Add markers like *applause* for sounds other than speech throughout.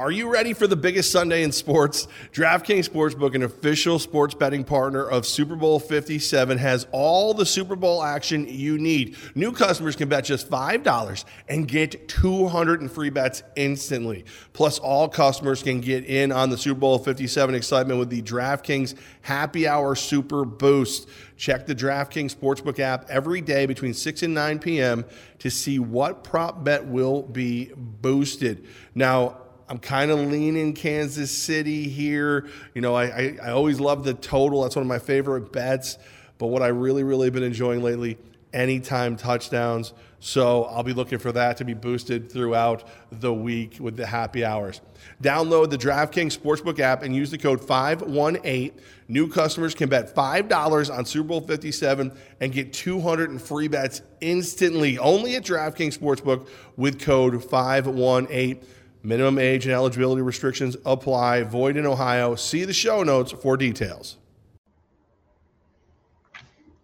Are you ready for the biggest Sunday in sports? DraftKings Sportsbook, an official sports betting partner of Super Bowl 57, has all the Super Bowl action you need. New customers can bet just $5 and get 200 in free bets instantly. Plus, all customers can get in on the Super Bowl 57 excitement with the DraftKings Happy Hour Super Boost. Check the DraftKings Sportsbook app every day between 6 and 9 p.m. to see what prop bet will be boosted. Now, I'm kind of leaning Kansas City here. You know, I, I, I always love the total. That's one of my favorite bets. But what I really, really been enjoying lately, anytime touchdowns. So I'll be looking for that to be boosted throughout the week with the happy hours. Download the DraftKings Sportsbook app and use the code 518. New customers can bet $5 on Super Bowl 57 and get 200 in free bets instantly only at DraftKings Sportsbook with code 518. Minimum age and eligibility restrictions apply. Void in Ohio. See the show notes for details.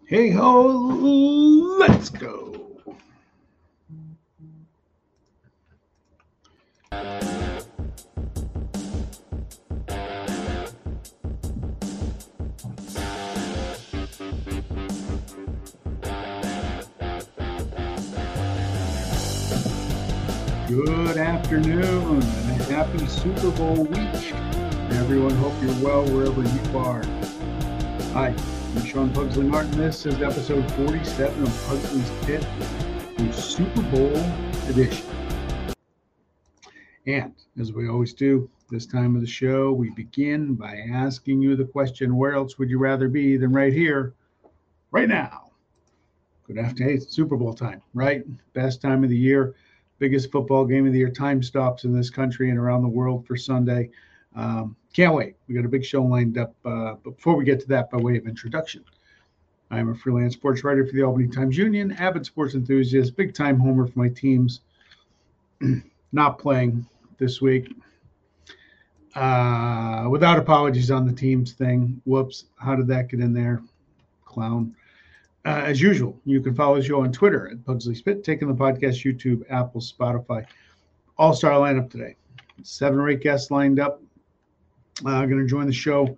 Hey ho, let's go. Good afternoon and happy Super Bowl week. Everyone, hope you're well wherever you are. Hi, I'm Sean Pugsley Martin. This is episode 47 of Pugsley's Pit, the Super Bowl edition. And as we always do this time of the show, we begin by asking you the question where else would you rather be than right here, right now? Good afternoon. Hey, Super Bowl time, right? Best time of the year biggest football game of the year. Time stops in this country and around the world for Sunday. Um, can't wait. We got a big show lined up. Uh, but before we get to that, by way of introduction, I'm a freelance sports writer for the Albany Times Union, avid sports enthusiast, big time homer for my teams. *clears throat* Not playing this week. Uh, without apologies on the teams thing. Whoops. How did that get in there? Clown. Uh, as usual, you can follow the show on Twitter at Pugsley's Pit, taking the podcast, YouTube, Apple, Spotify. All star lineup today. Seven or eight guests lined up. Uh, going to join the show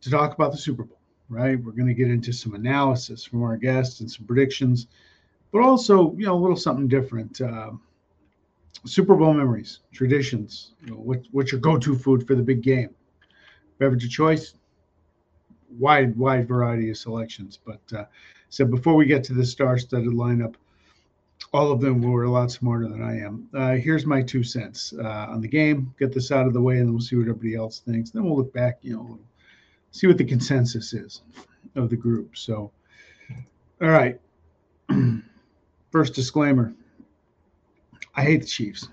to talk about the Super Bowl, right? We're going to get into some analysis from our guests and some predictions, but also, you know, a little something different. Uh, Super Bowl memories, traditions. You know, what, what's your go to food for the big game? Beverage of choice, wide wide variety of selections. But uh, so before we get to the star-studded lineup, all of them were a lot smarter than I am. Uh, here's my two cents uh, on the game. Get this out of the way, and then we'll see what everybody else thinks. Then we'll look back, you know, see what the consensus is of the group. So, all right. *clears throat* First disclaimer: I hate the Chiefs.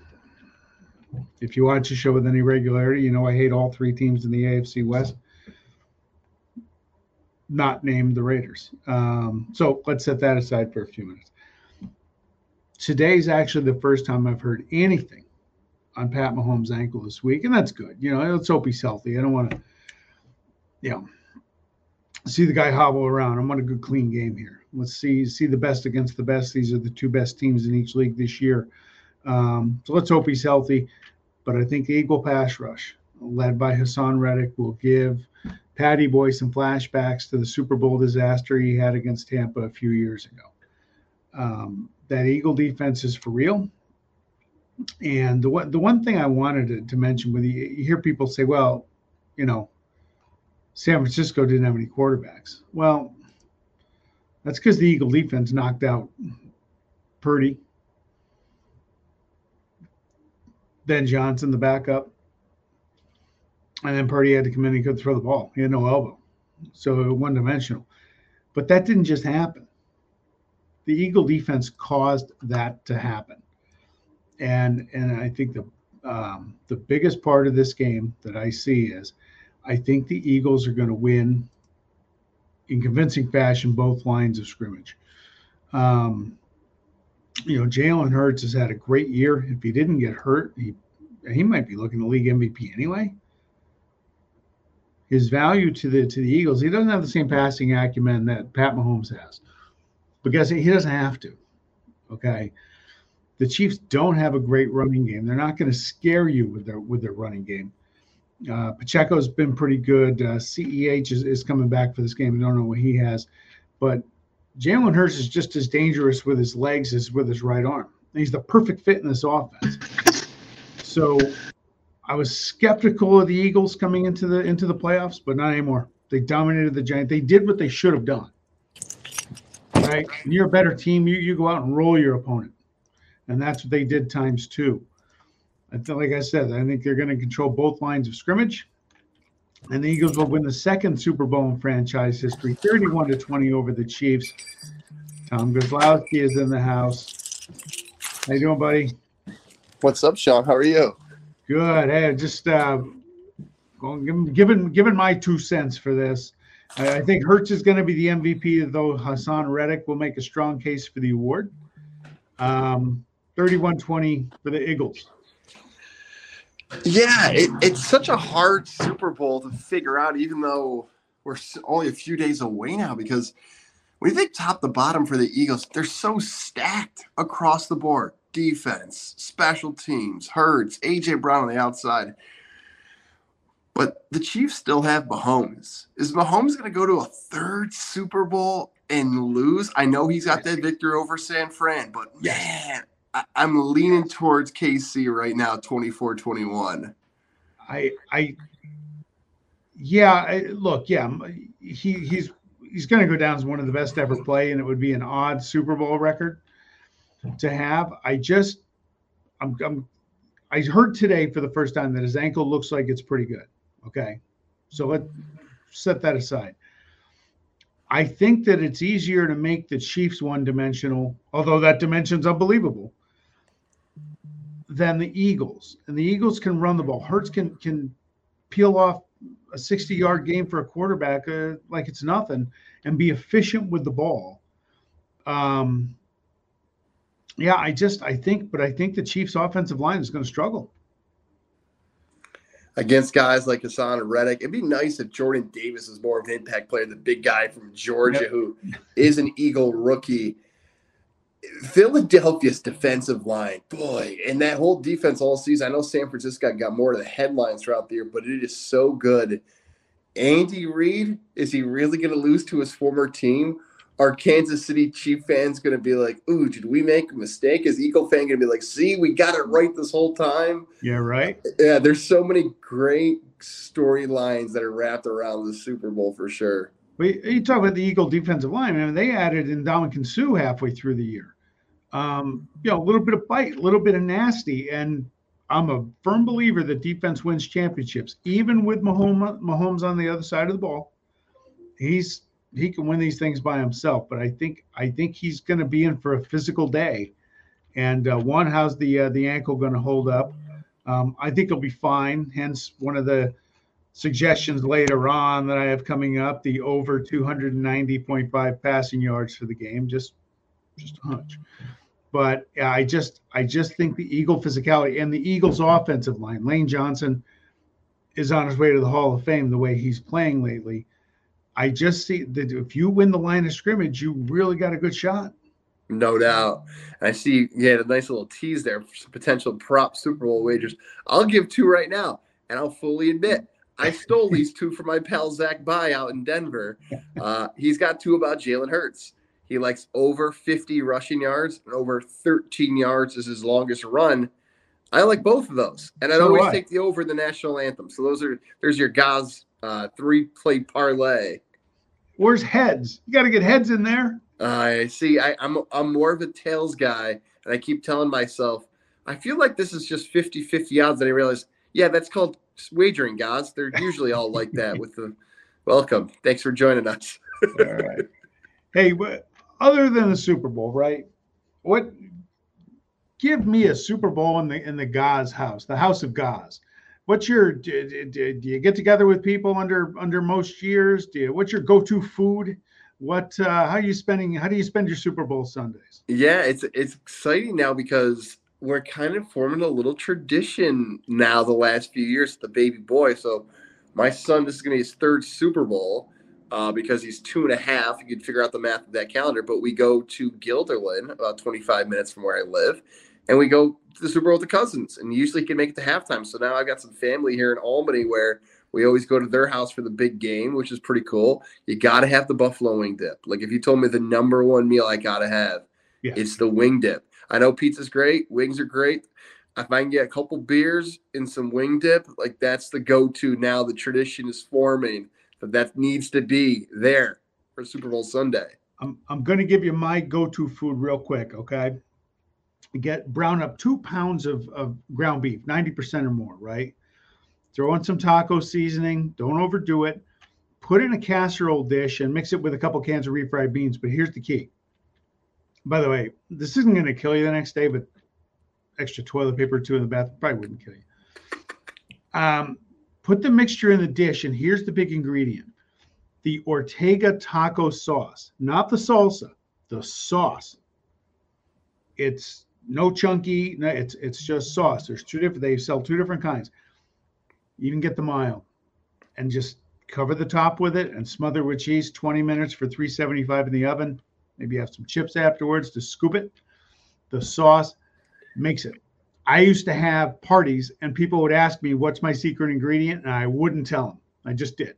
If you watch the show with any regularity, you know I hate all three teams in the AFC West not named the Raiders. Um, so let's set that aside for a few minutes. Today's actually the first time I've heard anything on Pat Mahomes' ankle this week, and that's good. You know, let's hope he's healthy. I don't want to, you know, see the guy hobble around. I want a good, clean game here. Let's see see the best against the best. These are the two best teams in each league this year. Um, so let's hope he's healthy. But I think the Eagle pass rush, led by Haason Reddick, will give Patty Boy some flashbacks to the Super Bowl disaster he had against Tampa a few years ago. Um, that Eagle defense is for real. And the one the one thing I wanted to, to mention with you, you hear people say, well, you know, San Francisco didn't have any quarterbacks. Well, that's because the Eagle defense knocked out Purdy, then Johnson, the backup, and then Purdy had to come in and could throw the ball. He had no elbow, so one dimensional. But that didn't just happen. The Eagle defense caused that to happen, and and I think the um, the biggest part of this game that I see is, I think the Eagles are going to win in convincing fashion both lines of scrimmage. Um, you know, Jalen Hurts has had a great year. If he didn't get hurt, he he might be looking to league MVP anyway his value to the to the Eagles. He doesn't have the same passing acumen that Pat Mahomes has, because he doesn't have to. Okay, the Chiefs don't have a great running game. They're not going to scare you with their with their running game. Uh, Pacheco's been pretty good. Uh, CEH is, is coming back for this game. I don't know what he has, but Jalen Hurts is just as dangerous with his legs as with his right arm. He's the perfect fit in this offense. So I was skeptical of the Eagles coming into the into the playoffs, but not anymore. They dominated the Giants. They did what they should have done. Right? You're a better team, you, you go out and roll your opponent. And that's what they did times two. I feel like I said, I think they're going to control both lines of scrimmage. And the Eagles will win the second Super Bowl in franchise history, 31 to 20 over the Chiefs. Tom Gozlowski is in the house. How you doing, buddy? What's up, Sean? How are you? Good. Hey, just uh, given given my two cents for this, I think Hurts is going to be the MVP, though Haason Reddick will make a strong case for the award. Um, 31-20 for the Eagles. Yeah, it, it's such a hard Super Bowl to figure out, even though we're only a few days away now. Because when you think top to bottom for the Eagles, they're so stacked across the board defense, special teams, Hurts, AJ Brown on the outside. But the Chiefs still have Mahomes. Is Mahomes going to go to a third Super Bowl and lose? I know he's got that victory over San Fran, but man, I, am leaning towards KC right now, 24 21. I, I, yeah, I, look, yeah, he, he's, he's going to go down as one of the best ever play, and it would be an odd Super Bowl record to have. I just, I'm, I'm, I heard today for the first time that his ankle looks like it's pretty good. Okay. So let set that aside. I think that it's easier to make the Chiefs one dimensional, although that dimension's unbelievable, than the Eagles. And the Eagles can run the ball. Hurts can can peel off a 60 yard game for a quarterback uh, like it's nothing and be efficient with the ball. Um, yeah, I just I think, but I think the Chiefs' offensive line is going to struggle against guys like Haason and Reddick. It'd be nice if Jordan Davis is more of an impact player, the big guy from Georgia yep. who is an Eagle rookie. Philadelphia's defensive line, boy, and that whole defense all season. I know San Francisco got more of the headlines throughout the year, but it is so good. Andy Reid, is he really going to lose to his former team? Are Kansas City Chief fans going to be like, "Ooh, did we make a mistake?" Is Eagle fan going to be like, "See, we got it right this whole time"? Yeah, right. Yeah, there's so many great storylines that are wrapped around the Super Bowl for sure. We you talk about the Eagle defensive line. I mean, they added in Ndamukong Suh halfway through the year. Um, you know, a little bit of bite, a little bit of nasty, and I'm a firm believer that defense wins championships, even with Mahomes, Mahomes on the other side of the ball. He's he can win these things by himself, but I think I think he's going to be in for a physical day. And uh, one, how's the uh, the ankle going to hold up? Um, I think he'll be fine. Hence, one of the suggestions later on that I have coming up: the over 290.5 passing yards for the game. Just just a hunch. But I just I just think the Eagle physicality and the Eagles offensive line, Lane Johnson is on his way to the Hall of Fame the way he's playing lately. I just see that if you win the line of scrimmage, you really got a good shot. No doubt. I see you had a nice little tease there for some potential prop Super Bowl wagers. I'll give two right now, and I'll fully admit I stole *laughs* these two from my pal Zach By out in Denver. *laughs* Uh, he's got two about Jalen Hurts. He likes over 50 rushing yards and over 13 yards is his longest run. I like both of those, and I'd so always take the over the national anthem. So those are there's your guys uh, three play parlay. Where's heads? You got to get heads in there. I uh, see. I, I'm I'm more of a tails guy, and I keep telling myself I feel like this is just 50-50 odds. And I realize, yeah, that's called wagering, guys. They're usually all like that. With the *laughs* welcome, thanks for joining us. all right. Hey, but other than the Super Bowl, right? What? Give me a Super Bowl in the in the Gaz house, the House of Gaz. What's your? Do, do, do, you get together with people under under most years? Do you? What's your go-to food? What? Uh, how are you spending? How do you spend your Super Bowl Sundays? Yeah, it's it's exciting now because we're kind of forming a little tradition now. The last few years, the baby boy. So my son, this is going to be his third Super Bowl uh, because he's two and a half. You can figure out the math of that calendar. But we go to Guilderland, about 25 minutes from where I live, and we go to the Super Bowl with the cousins, and usually can make it to halftime. So now I've got some family here in Albany where we always go to their house for the big game, which is pretty cool. You got to have the buffalo wing dip. Like if you told me the number one meal I got to have, yeah. it's the wing dip. I know pizza's great, wings are great. If I can get a couple beers and some wing dip, like that's the go-to now. The tradition is forming that that needs to be there for Super Bowl Sunday. I'm I'm going to give you my go-to food real quick, okay? Get brown up two pounds of, of ground beef, 90% or more, right? Throw in some taco seasoning. Don't overdo it. Put in a casserole dish and mix it with a couple cans of refried beans. But here's the key. By the way, this isn't going to kill you the next day, but extra toilet paper or two in the bathroom probably wouldn't kill you. Um, put the mixture in the dish, and here's the big ingredient the Ortega taco sauce, not the salsa, the sauce. It's no chunky, it's it's just sauce. There's two different, they sell two different kinds. You can get the mild and just cover the top with it and smother with cheese 20 minutes for 375 in the oven. Maybe have some chips afterwards to scoop it. The sauce makes it. I used to have parties and people would ask me what's my secret ingredient and I wouldn't tell them. I just did.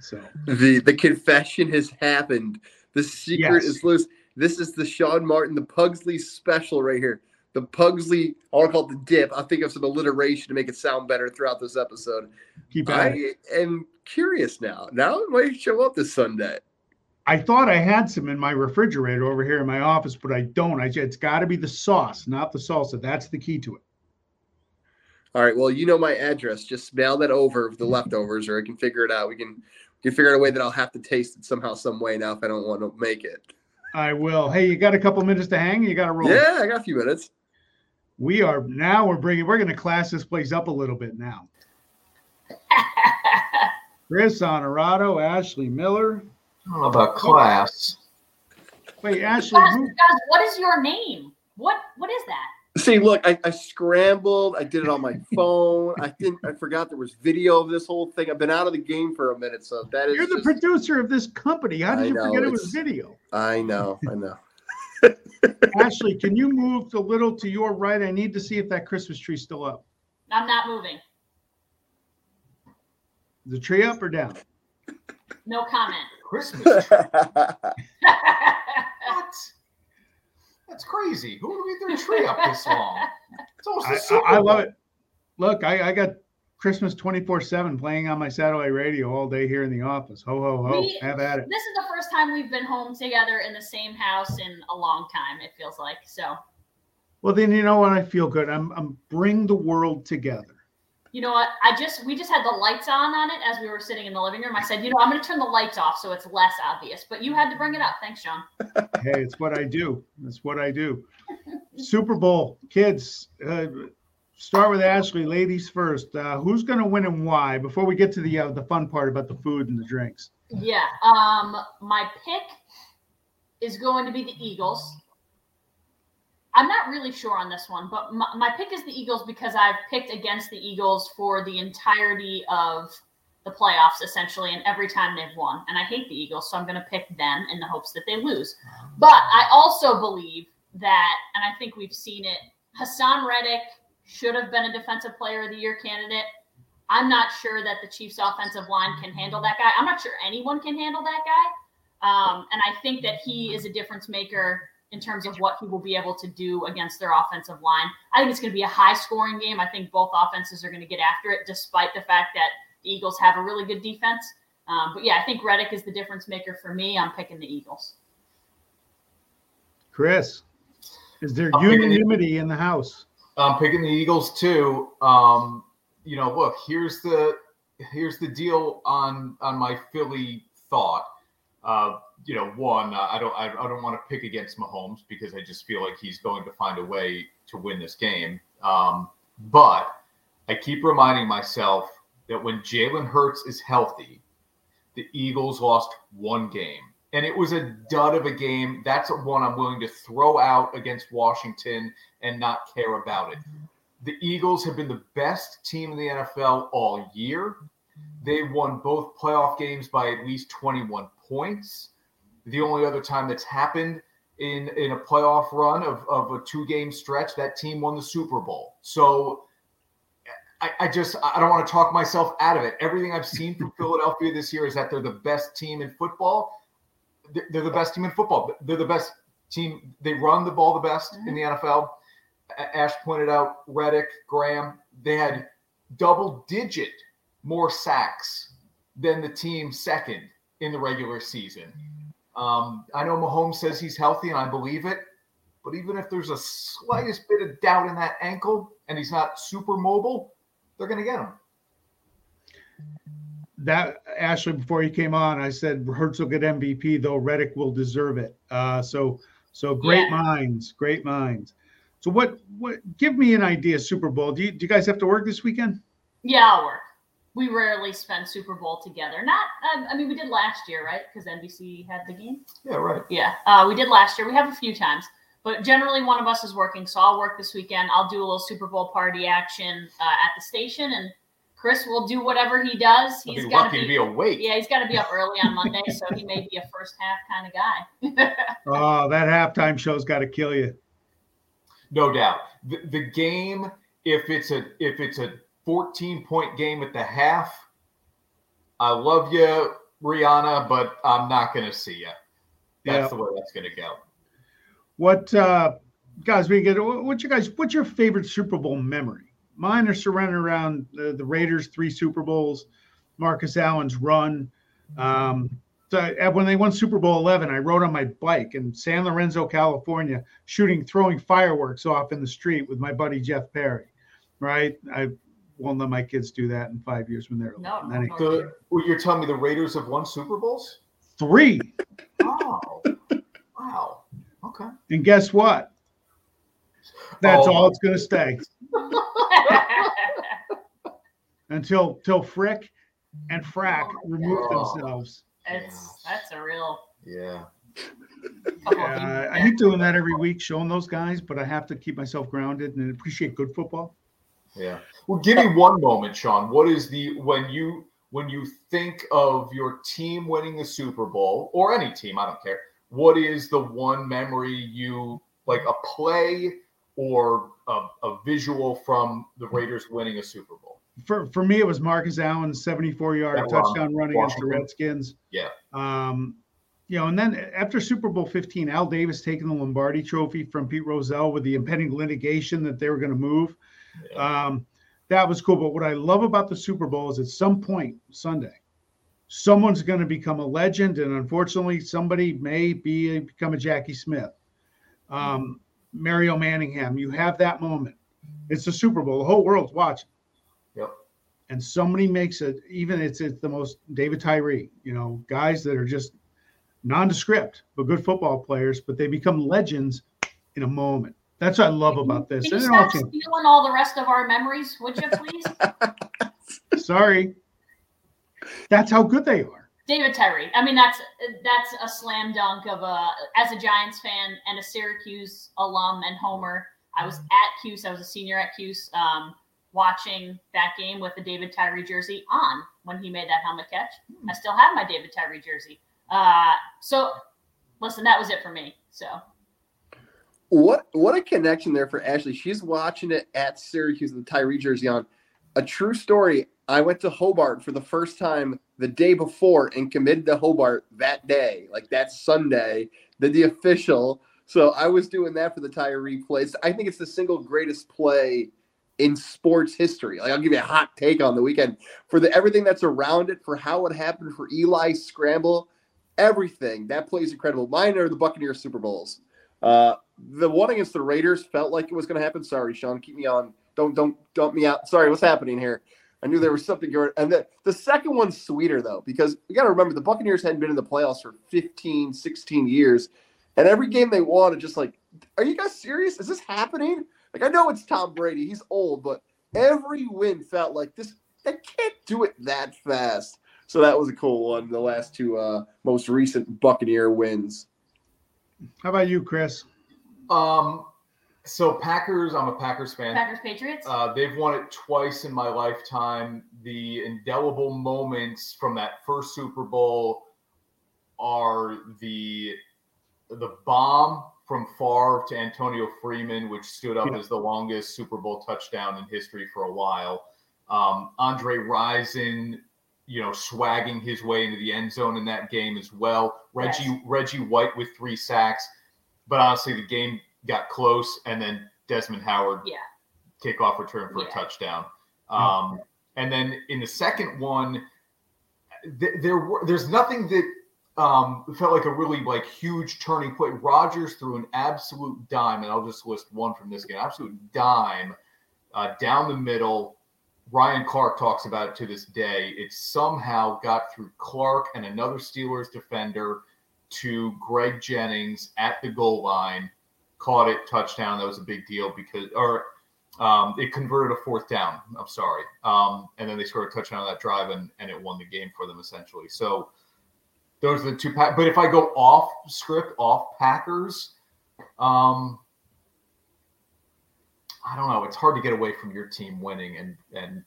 So the the confession has happened. The secret yes. is loose. This is the Sean Martin, the Pugsley special right here the Pugsley, I want to call it the dip. I'll think of some alliteration to make it sound better throughout this episode. Keep I am curious now. Now it might show up this Sunday. I thought I had some in my refrigerator over here in my office, but I don't. I it's got to be the sauce, not the salsa. That's the key to it. All right. Well, you know my address. Just mail that over the leftovers, or I can figure it out. We can we can figure out a way that I'll have to taste it somehow, some way now if I don't want to make it. I will. Hey, you got a couple minutes to hang? You got to roll. Yeah, I got a few minutes we are now we're bringing we're going to class this place up a little bit now. *laughs* Chris Honorado, Ashley Miller. How about class? Wait, Ashley. Guys, what is your name? What what is that? See, look, I, I scrambled. I did it on my *laughs* phone. I didn't. I forgot there was video of this whole thing. I've been out of the game for a minute, so that is. You're the just, producer of this company. How did I you know, forget it was video? I know. I know. *laughs* *laughs* Ashley, can you move a little to your right? I need to see if that Christmas tree's still up. I'm not moving. The tree up or down? No comment. Christmas tree. what? That's crazy. Who would leave their tree up this long? It's almost I, I, I love it. Look, I, I got Christmas 24 7 playing on my satellite radio all day here in the office. Ho, ho, ho. We, Have at it. This is the first time we've been home together in the same house in a long time, it feels like. So, well, then you know what? I feel good. I'm, I'm bring the world together. You know what? I just, we just had the lights on on it as we were sitting in the living room. I said, you know, I'm going to turn the lights off so it's less obvious, but you had to bring it up. Thanks, John. *laughs* hey, it's what I do. That's what I do. Super Bowl, kids. Uh, start with Ashley, ladies first. Uh, who's going to win and why? Before we get to the uh, the fun part about the food and the drinks. Yeah, um, my pick is going to be the Eagles. I'm not really sure on this one, but my, my pick is the Eagles because I've picked against the Eagles for the entirety of the playoffs, essentially, and every time they've won. And I hate the Eagles, so I'm going to pick them in the hopes that they lose. But I also believe that, and I think we've seen it, Haason Reddick should have been a defensive player of the year candidate. I'm not sure that the Chiefs offensive line can handle that guy. I'm not sure anyone can handle that guy. Um, and I think that he is a difference maker in terms of what he will be able to do against their offensive line. I think it's going to be a high scoring game. I think both offenses are going to get after it, despite the fact that the Eagles have a really good defense. Um, but yeah, I think Reddick is the difference maker for me. I'm picking the Eagles. Chris, is there unanimity in the house? I'm picking the Eagles too. Um, you know, look, here's the here's the deal on on my Philly thought. Uh, you know, one, I don't I, I don't want to pick against Mahomes because I just feel like he's going to find a way to win this game. Um, but I keep reminding myself that when Jalen Hurts is healthy, the Eagles lost one game and it was a dud of a game. That's one I'm willing to throw out against Washington and not care about it. The Eagles have been the best team in the NFL all year. They've won both playoff games by at least 21 points. The only other time that's happened in in a playoff run of, of a two game stretch, that team won the Super Bowl. So I, I just I don't want to talk myself out of it. Everything I've seen from *laughs* Philadelphia this year is that they're the best team in football. They're, they're the best team in football. They're the best team. They run the ball the best in the mm-hmm. NFL. Ash pointed out Reddick, Graham. They had double digit more sacks than the team second in the regular season. Um, I know Mahomes says he's healthy, and I believe it. But even if there's a slightest bit of doubt in that ankle and he's not super mobile, they're going to get him. that Ashley before you came on, I said Hurts will get MVP though Reddick will deserve it. Uh, so so great Yeah. minds, great minds. So what what give me an idea Super Bowl. Do you, do you guys have to work this weekend? Yeah, I'll work. We rarely spend Super Bowl together. Not, um, I mean, we did last year, right? Because NBC had the game. Yeah, right. Yeah, uh, we did last year. We have a few times, but generally one of us is working. So I'll work this weekend. I'll do a little Super Bowl party action uh, at the station, and Chris will do whatever he does. I'll He's got lucky to to be, be awake. yeah, he's got to be up early on Monday, so he may be a *laughs* first half kind of guy. *laughs* Oh, that halftime show's got to kill you. No doubt. The, the game, if it's a if it's a 14 point game at the half, I love you, Rihanna, but I'm not going to see you. That's Yeah. the way that's going to go. What uh guys we get what's your guys what's your favorite Super Bowl memory? Mine are surrounded around the, the Raiders three Super Bowls, Marcus Allen's run. Um so uh, when they won Super Bowl 11, I rode on my bike in San Lorenzo, California, shooting, throwing fireworks off in the street with my buddy Jeff Perry. Right? I won't let my kids do that in five years when they're No, that ain't- no, The, well, you're telling me the Raiders have won Super Bowls? three. Oh, wow. Okay. And guess what? That's Oh. all it's going to stay *laughs* until till Frick and Frack oh, remove Oh. themselves. it's that's a real Yeah. Yeah, I- I hate doing that every week, showing those guys, but I have to keep myself grounded and appreciate good football. Yeah. Well, give me one moment, Sean. What is the when you when you think of your team winning the Super Bowl or any team, I don't care. What is the one memory you like a play or a, a visual from the Raiders winning a Super Bowl? For for me, it was Marcus Allen's 74 yard touchdown run against the Redskins. Yeah. Um, you know, and then after Super Bowl 15, Al Davis taking the Lombardi Trophy from Pete Rozelle with the impending litigation that they were going to move. Yeah. Um, that was cool. But what I love about the Super Bowl is at some point Sunday, someone's going to become a legend, and unfortunately, somebody may be become a Jackie Smith, um, Mario Manningham. You have that moment. It's the Super Bowl. The whole world's watching. Yep. And somebody makes it. Even it's it's the most David Tyree. You know, guys that are just nondescript but good football players, but they become legends in a moment. That's what I love about this. Can you And it all stop changed. stealing all the rest of our memories, would you please? *laughs* Sorry. That's how good they are. David Tyree. I mean, that's that's a slam dunk of a as a Giants fan and a Syracuse alum and homer. I was at Cuse. I was a senior at Cuse, um, watching that game with the David Tyree jersey on when he made that helmet catch. I still have my David Tyree jersey. Uh, so, listen, that was it for me. So, What what a connection there for Ashley. She's watching it at Syracuse with the Tyree jersey on. A true story. I went to Hobart for the first time the day before and committed to Hobart that day, like that Sunday, did the official. So I was doing that for the Tyree plays. I think it's the single greatest play in sports history. Like I'll give you a hot take on the weekend for the everything that's around it, for how it happened, for Eli scramble, everything. That play is incredible. Mine are the Buccaneers Super Bowls. Uh, the one against the Raiders felt like it was going to happen. Sorry, Sean, keep me on. Don't don't dump me out. Sorry, what's happening here? I knew there was something going. And the, the second one's sweeter though, because we got to remember the Buccaneers hadn't been in the playoffs for 15, 16 years, and every game they won, it's just like, are you guys serious? Is this happening? Like I know it's Tom Brady, he's old, but every win felt like this. They can't do it that fast. So that was a cool one. The last two uh, most recent Buccaneer wins. How about you, Chris? Um, so Packers, I'm a Packers fan. Packers Patriots. Uh, they've won it twice in my lifetime. The indelible moments from that first Super Bowl are the the bomb from Favre to Antonio Freeman, which stood up Yeah. as the longest Super Bowl touchdown in history for a while. Um, Andre Rison, you know, swagging his way into the end zone in that game as well. Reggie Yes. Reggie White with three sacks, but honestly, the game got close, and then Desmond Howard Yeah. kickoff return for Yeah. a touchdown. Um, and then in the second one, th- there were there's nothing that um, felt like a really like huge turning point. Rodgers threw an absolute dime, and I'll just list one from this game: absolute dime uh, down the middle. Ryan Clark talks about it to this day. It somehow got through Clark and another Steelers defender to Greg Jennings at the goal line. Caught it, touchdown. That was a big deal because, or um, it converted a fourth down. I'm sorry. Um, and then they scored a touchdown on that drive and, and it won the game for them essentially. So those are the two. Pack- but if I go off script, off Packers, um, I don't know. It's hard to get away from your team winning and and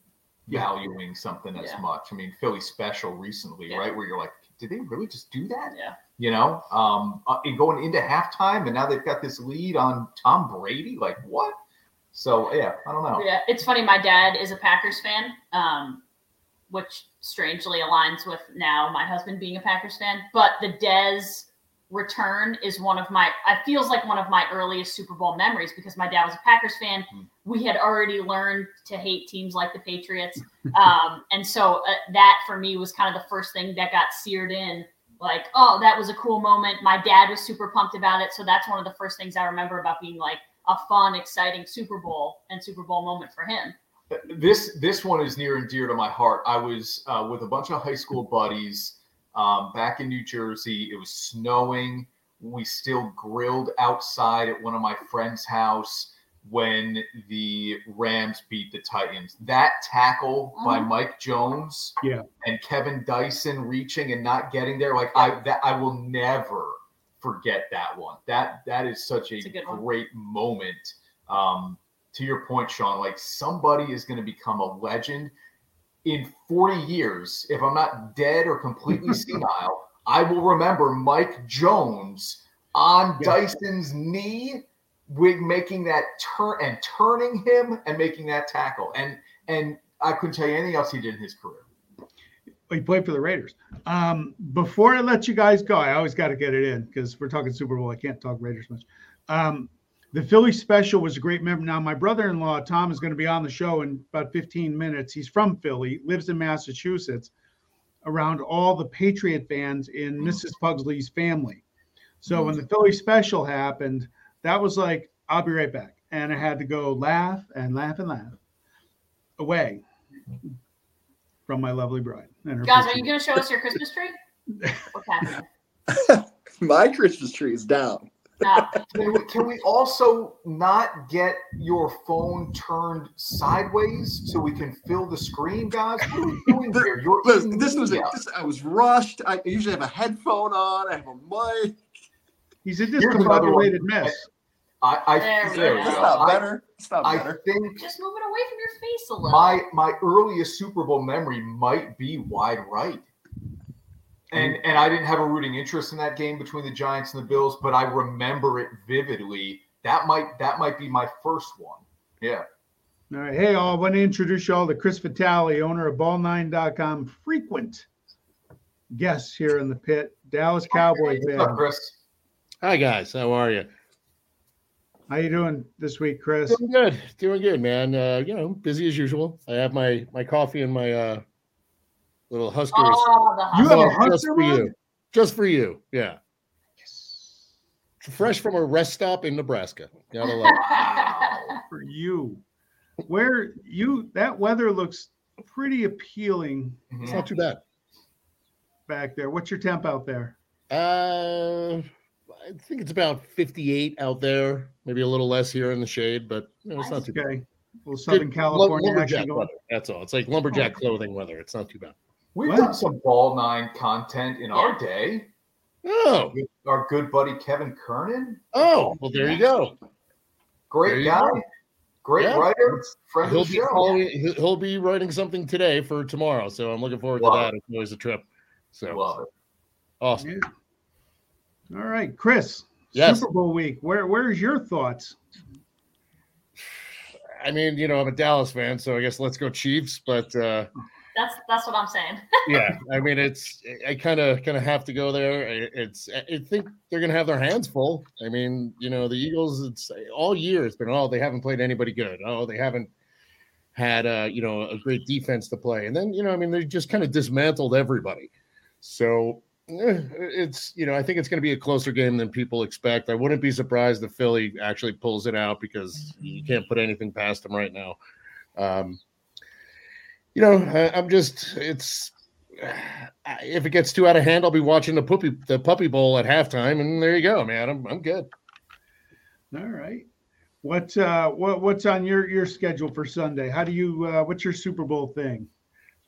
Yeah. valuing something as Yeah. much. I mean, Philly special recently, Yeah. right? Where you're like, did they really just do that? Yeah. You know, um, uh, and going into halftime, and now they've got this lead on Tom Brady. Like what? So yeah, I don't know. Yeah, it's funny. My dad is a Packers fan, um, which strangely aligns with now my husband being a Packers fan. But the Dez return is one of my. it feels like one of my earliest Super Bowl memories because my dad was a Packers fan. Hmm. We had already learned to hate teams like the Patriots, *laughs* um, and so uh, that for me was kind of the first thing that got seared in. Like, oh, that was a cool moment. My dad was super pumped about it, so that's one of the first things I remember about being like a fun, exciting Super Bowl and Super Bowl moment for him. this this one is near and dear to my heart. I was uh, with a bunch of high school buddies um, back in New Jersey. It was snowing. We still grilled outside at one of my friend's house when the Rams beat the Titans. That tackle by Mhm. Mike Jones, Yeah. and Kevin Dyson reaching and not getting there, like I that I will never forget that one. That that is such a, a good one. great moment. Um, to your point, Sean, like somebody is going to become a legend in 40 years. If I'm not dead or completely *laughs* senile, I will remember Mike Jones on Yeah. Dyson's knee, with making that turn and turning him and making that tackle. And and I couldn't tell you anything else he did in his career. He played for the Raiders. Um, before I let you guys go, I always got to get it in because we're talking Super Bowl. I can't talk Raiders much. Um, the Philly special was a great memory. Now, my brother-in-law Tom is going to be on the show in about 15 minutes. He's from Philly, lives in Massachusetts, around all the Patriot fans in mm. Mrs. Pugsley's family. So when mm. the Philly special happened, that was like, I'll be right back, and I had to go laugh and laugh and laugh away from my lovely bride. And her Guys, are you going to show us your Christmas tree? *laughs* What's happening? *laughs* My Christmas tree is down. *laughs* Can we, can we also not get your phone turned sideways so we can fill the screen, guys? What are we *laughs* doing here? You're Listen, this was a, this, I was rushed. I usually have a headphone on. I have a mic. He's a Here's another discombobulated mess. I, I There we there go. It's not I- better. It's not I better. think just move it away from your face a little. my my earliest Super Bowl memory might be wide right. And and I didn't have a rooting interest in that game between the Giants and the Bills, but I remember it vividly. That might that might be my first one. Yeah. All right. Hey, all. I want to introduce you all to Chris Vitale, owner of Ball9.com, frequent guest here in the pit, Dallas Cowboy What's up. Chris? Hi guys, how are you? How you doing this week, Chris? Doing good, doing good, man. Uh, you know, busy as usual. I have my my coffee and my uh little Huskers. Oh, the You have a Huskers. just Husker for mug? you, just for you. Yeah, Yes. fresh from a rest stop in Nebraska. Gotta love. it. *laughs* Wow. For you, where you that weather looks pretty appealing It's not too bad. back there. What's your temp out there? Uh, I think it's about 58 out there, maybe a little less here in the shade, but you know, it's not too bad. Okay, a little Southern Good California lum- action lumberjack going. weather. That's all. It's like lumberjack clothing weather. It's not too bad. We've What? done some ball nine content in our day. Oh, With Our good buddy Kevin Kernan, oh, well, there you go. Great you guy, go. great Yeah. writer, friend He'll of the be show. he'll he'll be writing something today for tomorrow, so I'm looking forward Love to that. It's always a trip. So Love it. awesome. Yeah. All right, Chris. Yes. Super Bowl week. Where where's your thoughts? I mean, you know, I'm a Dallas fan, so I guess let's go Chiefs. But uh, That's that's what I'm saying. *laughs* yeah, I mean, it's I kind of kind of have to go there. It's I think they're gonna have their hands full. I mean, you know, the Eagles. It's all year. It's been oh they haven't played anybody good. Oh they haven't had uh you know a great defense to play. And then you know I mean they just kind of dismantled everybody. So eh, it's you know I think it's going to be a closer game than people expect. I wouldn't be surprised if Philly actually pulls it out because you can't put anything past them right now. Um, you know, I'm just it's if it gets too out of hand, I'll be watching the puppy the puppy bowl at halftime, and there you go, man. I'm I'm good. All right. What uh what what's on your your schedule for Sunday? How do you uh what's your Super Bowl thing?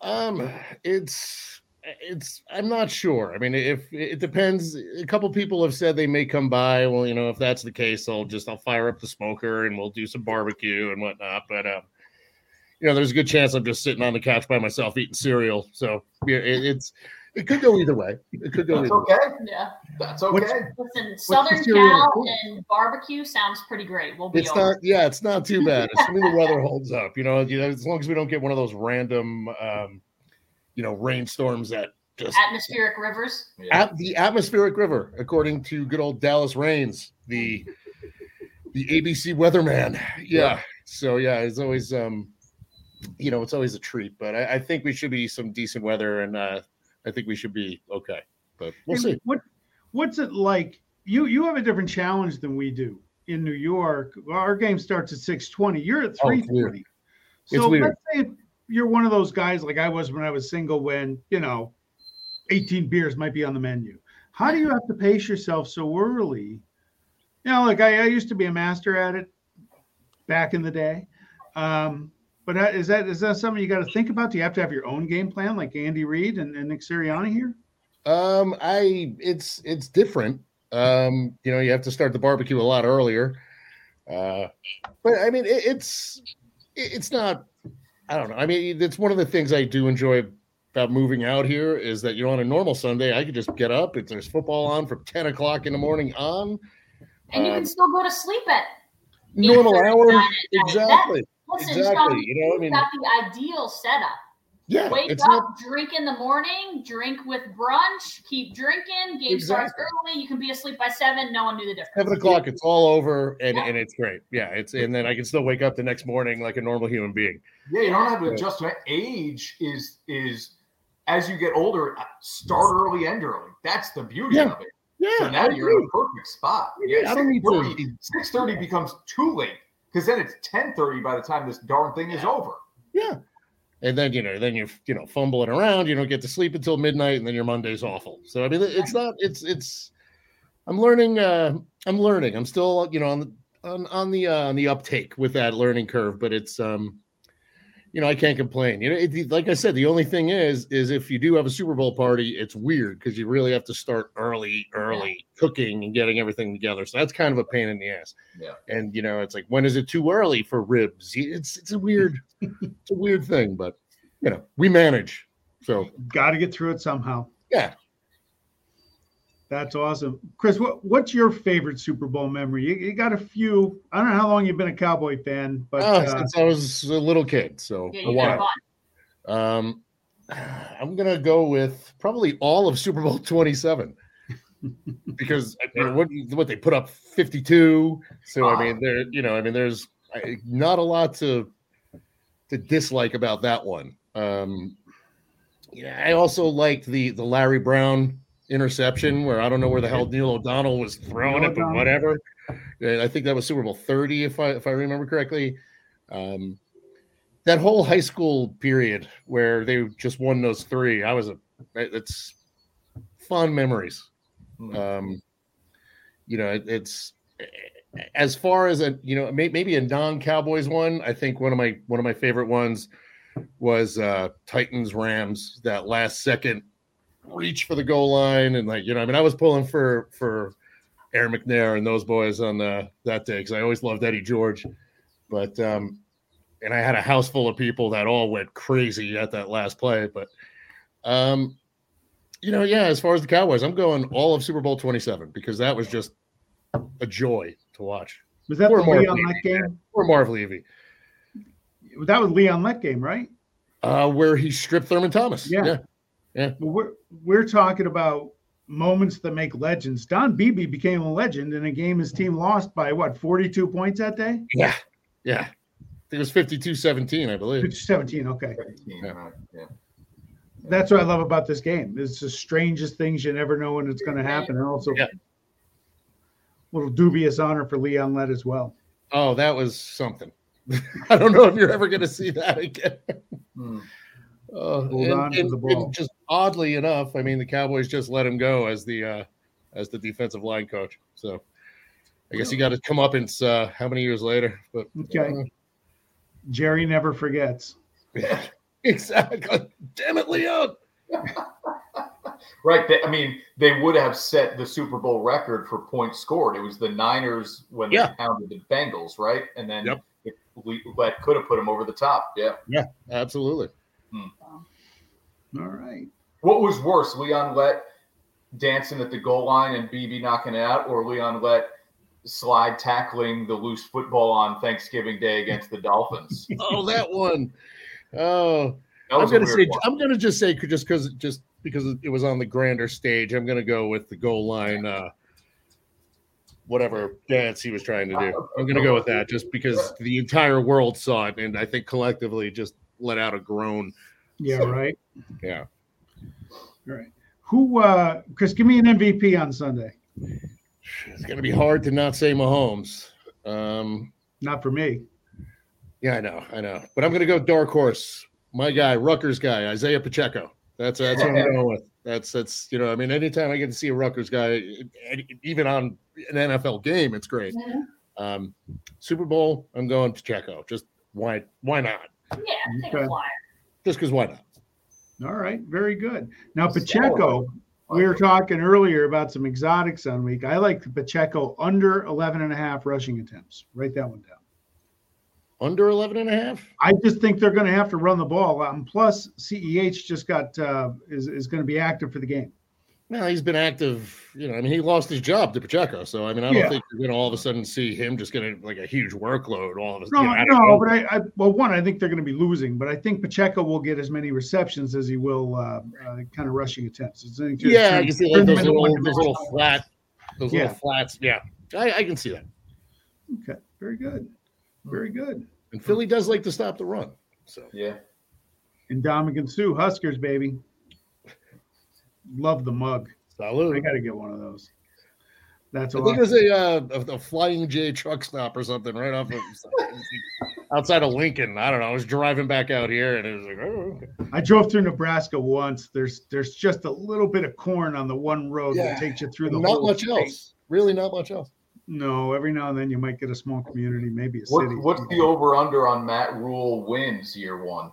Um, it's it's I'm not sure. I mean, if it depends, a couple people have said they may come by. Well, you know, if that's the case, I'll just I'll fire up the smoker and we'll do some barbecue and whatnot. But um, you know, there's a good chance I'm just sitting on the couch by myself eating cereal. So yeah, it, it's it could go either way. It could go That's either way. okay. Yeah. That's What's- okay. Listen, Southern? Cal and barbecue sounds pretty great. We'll be It's over. not, yeah, it's not too bad. Assuming the *laughs* weather holds up, you know, you know, as long as we don't get one of those random, um, you know, rainstorms that just atmospheric rivers. Yeah. at the atmospheric river, according to good old Dallas Raines, the the ABC weatherman. Yeah. So yeah, it's always um, you know, it's always a treat. But I, I think we should be some decent weather, and uh, I think we should be okay. But we'll And see. What what's it like? You you have a different challenge than we do in New York. Our game starts at 620. You're at Oh, it's 340. It's so let's say you're one of those guys like I was when I was single when, you know, 18 beers might be on the menu. How do you have to pace yourself so early? You know, like I, I used to be a master at it back in the day. Um, but is that is that is that something you got to think about? Do you have to have your own game plan like Andy Reid and, and Nick Sirianni here? Um, I it's it's different. Um, you know, you have to start the barbecue a lot earlier. Uh, but I mean, it, it's it- it's not. I don't know. I mean, it's one of the things I do enjoy about moving out here is that you know on a normal Sunday I could just get up if there's football on from ten o'clock in the morning on And you Um, can still go to sleep at normal Yeah, hours. that- Exactly. Listen, Exactly, Sean, you know, I mean- got the ideal setup. Yeah, Wake it's up, not. drink in the morning, drink with brunch, keep drinking. Game starts early. You can be asleep by seven. No one knew the difference. Seven o'clock, it's all over, and, Yeah. and it's great. Yeah, it's and then I can still wake up the next morning like a normal human being. Yeah, you don't have to adjust to. Age is is as you get older, uh, start early, end early. That's the beauty Yeah. of it. Yeah, So now I you're in agree. a perfect spot. Yeah, Yeah, I don't need to- 6:30 6:30 becomes too late because then it's 10:30 by the time this darn thing is over. Yeah. And then you know, then you're you know fumbling around. You don't get to sleep until midnight, and then your Monday's awful. So I mean, it's not. It's it's. I'm learning. uh I'm learning. I'm still you know on the on on the uh, on the uptake with that learning curve, but it's um. You know, I can't complain. You know, it, like I said, the only thing is, is if you do have a Super Bowl party, it's weird because you really have to start early, early cooking and getting everything together. So that's kind of a pain in the ass. Yeah. And you know, it's like when is it too early for ribs? It's it's a weird, *laughs* it's a weird thing, but you know, we manage. So Got to get through it somehow. yeah, That's awesome, Chris. What what's your favorite Super Bowl memory? You, you got a few. I don't know how long you've been a Cowboy fan, but oh, uh, since I was a little kid, so Yeah, a while. Um, I'm gonna go with probably all of Super Bowl 27 *laughs* because I mean, what what they put up 52. So I mean, there you know, I mean, there's not a lot to to dislike about that one. Um, yeah, I also liked the the Larry Brown interception where I don't know where the hell Neil O'Donnell was throwing Neil it, but whatever. And I think that was Super Bowl 30, if I if I remember correctly. Um, that whole high school period where they just won those three, I was a it's fun memories. Hmm. Um, you know, it, it's as far as a you know may, maybe a non-Cowboys one. I think one of my one of my favorite ones was uh Titans Rams that last second reach for the goal line and like you know I mean I was pulling for for Air McNair and those boys on the that day because I always loved Eddie George, but um and I had a house full of people that all went crazy at that last play. But um you know yeah as far as the Cowboys I'm going all of Super Bowl 27 because that was just a joy to watch. Was that Poor the Marv Leon Levy, game? Or Marv Levy, That was Leon Lett game, right? uh, where he stripped Thurman Thomas. Yeah. yeah. But we're we're talking about moments that make legends. Don Beebe became a legend in a game his team lost by what 42 points that day? Yeah. Yeah. I think it was 52 17, I believe. 17. Okay. 17, Yeah. yeah. That's what I love about this game. It's the strangest things you never know when it's going to happen. And also, Yeah. little dubious honor for Leon Lett as well. Oh, that was something. *laughs* I don't know if you're ever going to see that again. Hmm. Uh, Hold on to the ball. just oddly enough, I mean, the Cowboys just let him go as the uh, as the defensive line coach. So I guess he got to come up in uh, how many years later? But Okay. Jerry never forgets. uh, *laughs* exactly. Damn it, Leon. Right. They, I mean, they would have set the Super Bowl record for points scored. It was the Niners when Yeah. they pounded the Bengals, right? And then Yep. it, we, that could have put them over the top. Yeah. Yeah, absolutely. All right. What was worse, Leon Lett dancing at the goal line and Beebe knocking it out, or Leon Lett slide tackling the loose football on Thanksgiving Day against the Dolphins? *laughs* Oh, that one. Oh, That I'm gonna say one. I'm gonna just say just because just because it was on the grander stage. I'm gonna go with the goal line. Uh, whatever dance he was trying to do. I'm gonna go with that just because the entire world saw it, and I think collectively just let out a groan. Yeah, right. Yeah. All right. Who, uh, Chris, give me an MVP on Sunday. It's gonna be hard to not say Mahomes. Um, Not for me. yeah, I know, I know, but I'm gonna go dark horse. My guy, Rutgers guy, Isaiah Pacheco. That's that's what I'm going with. That's that's you know, I mean, anytime I get to see a Rutgers guy, even on an NFL game, it's great. Um, Super Bowl, I'm going Pacheco. Just why why not? Yeah, take Okay. Just because why not? All right. Very good. Now, Pacheco, we were talking earlier about some exotics on week. I like Pacheco under 11 and a half rushing attempts. Write that one down. Under 11 and a half? I just think they're going to have to run the ball. Um, plus, CEH just got uh, is is going to be active for the game. Well, he's been active. You know, I mean, he lost his job to Pacheco, so I mean, I don't Yeah. think you're going to all of a sudden see him just getting like a huge workload. All of a No, sudden, you know, no, nowhere. but I, I well, one, I think they're going to be losing, but I think Pacheco will get as many receptions as he will uh, uh, kind of rushing attempts. It's, just yeah, turn- you see like those little, those little dimensional. flat, those Yeah. little flats. Yeah, I, I can see that. Okay, very good, very good. And Philly does like to stop the run. So Yeah. And Ndamukong Suh Huskers, baby. Love the mug. I salute. got to get one of those. That's I all. think there's a, uh, a a flying J truck stop or something right off of *laughs* outside of Lincoln. I don't know. I was driving back out here and it was like, oh, okay. I drove through Nebraska once. There's there's just a little bit of corn on the one road Yeah. that takes you through the not whole much state. else. Really, not much else. No, every now and then you might get a small community, maybe a What, city. what's the over under on Matt Rhule wins year one?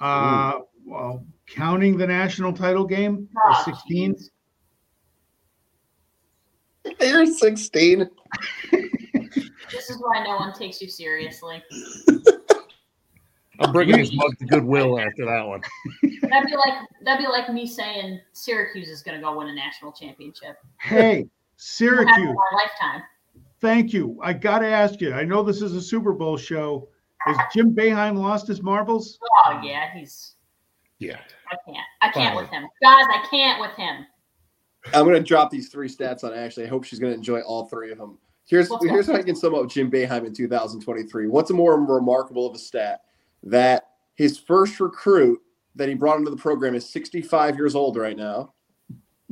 Uh, well, counting the national title game, Ah, 16. You're 16. This is why no one takes you seriously. I'm bringing this mug to Goodwill after that one. That'd be like that'd be like me saying Syracuse is going to go win a national championship. Hey, We'll have Syracuse, our lifetime. thank you. I got to ask you. I know this is a Super Bowl show. Has Jim Boeheim lost his marbles? Oh yeah, he's. Yeah. I can't. I can't Fine. with him, guys. I can't with him. I'm going to drop these three stats on Ashley. I hope she's going to enjoy all three of them. Here's Let's go. here's how I can sum up Jim Boeheim in 2023. What's a more remarkable of a stat? That his first recruit that he brought into the program is 65 years old right now,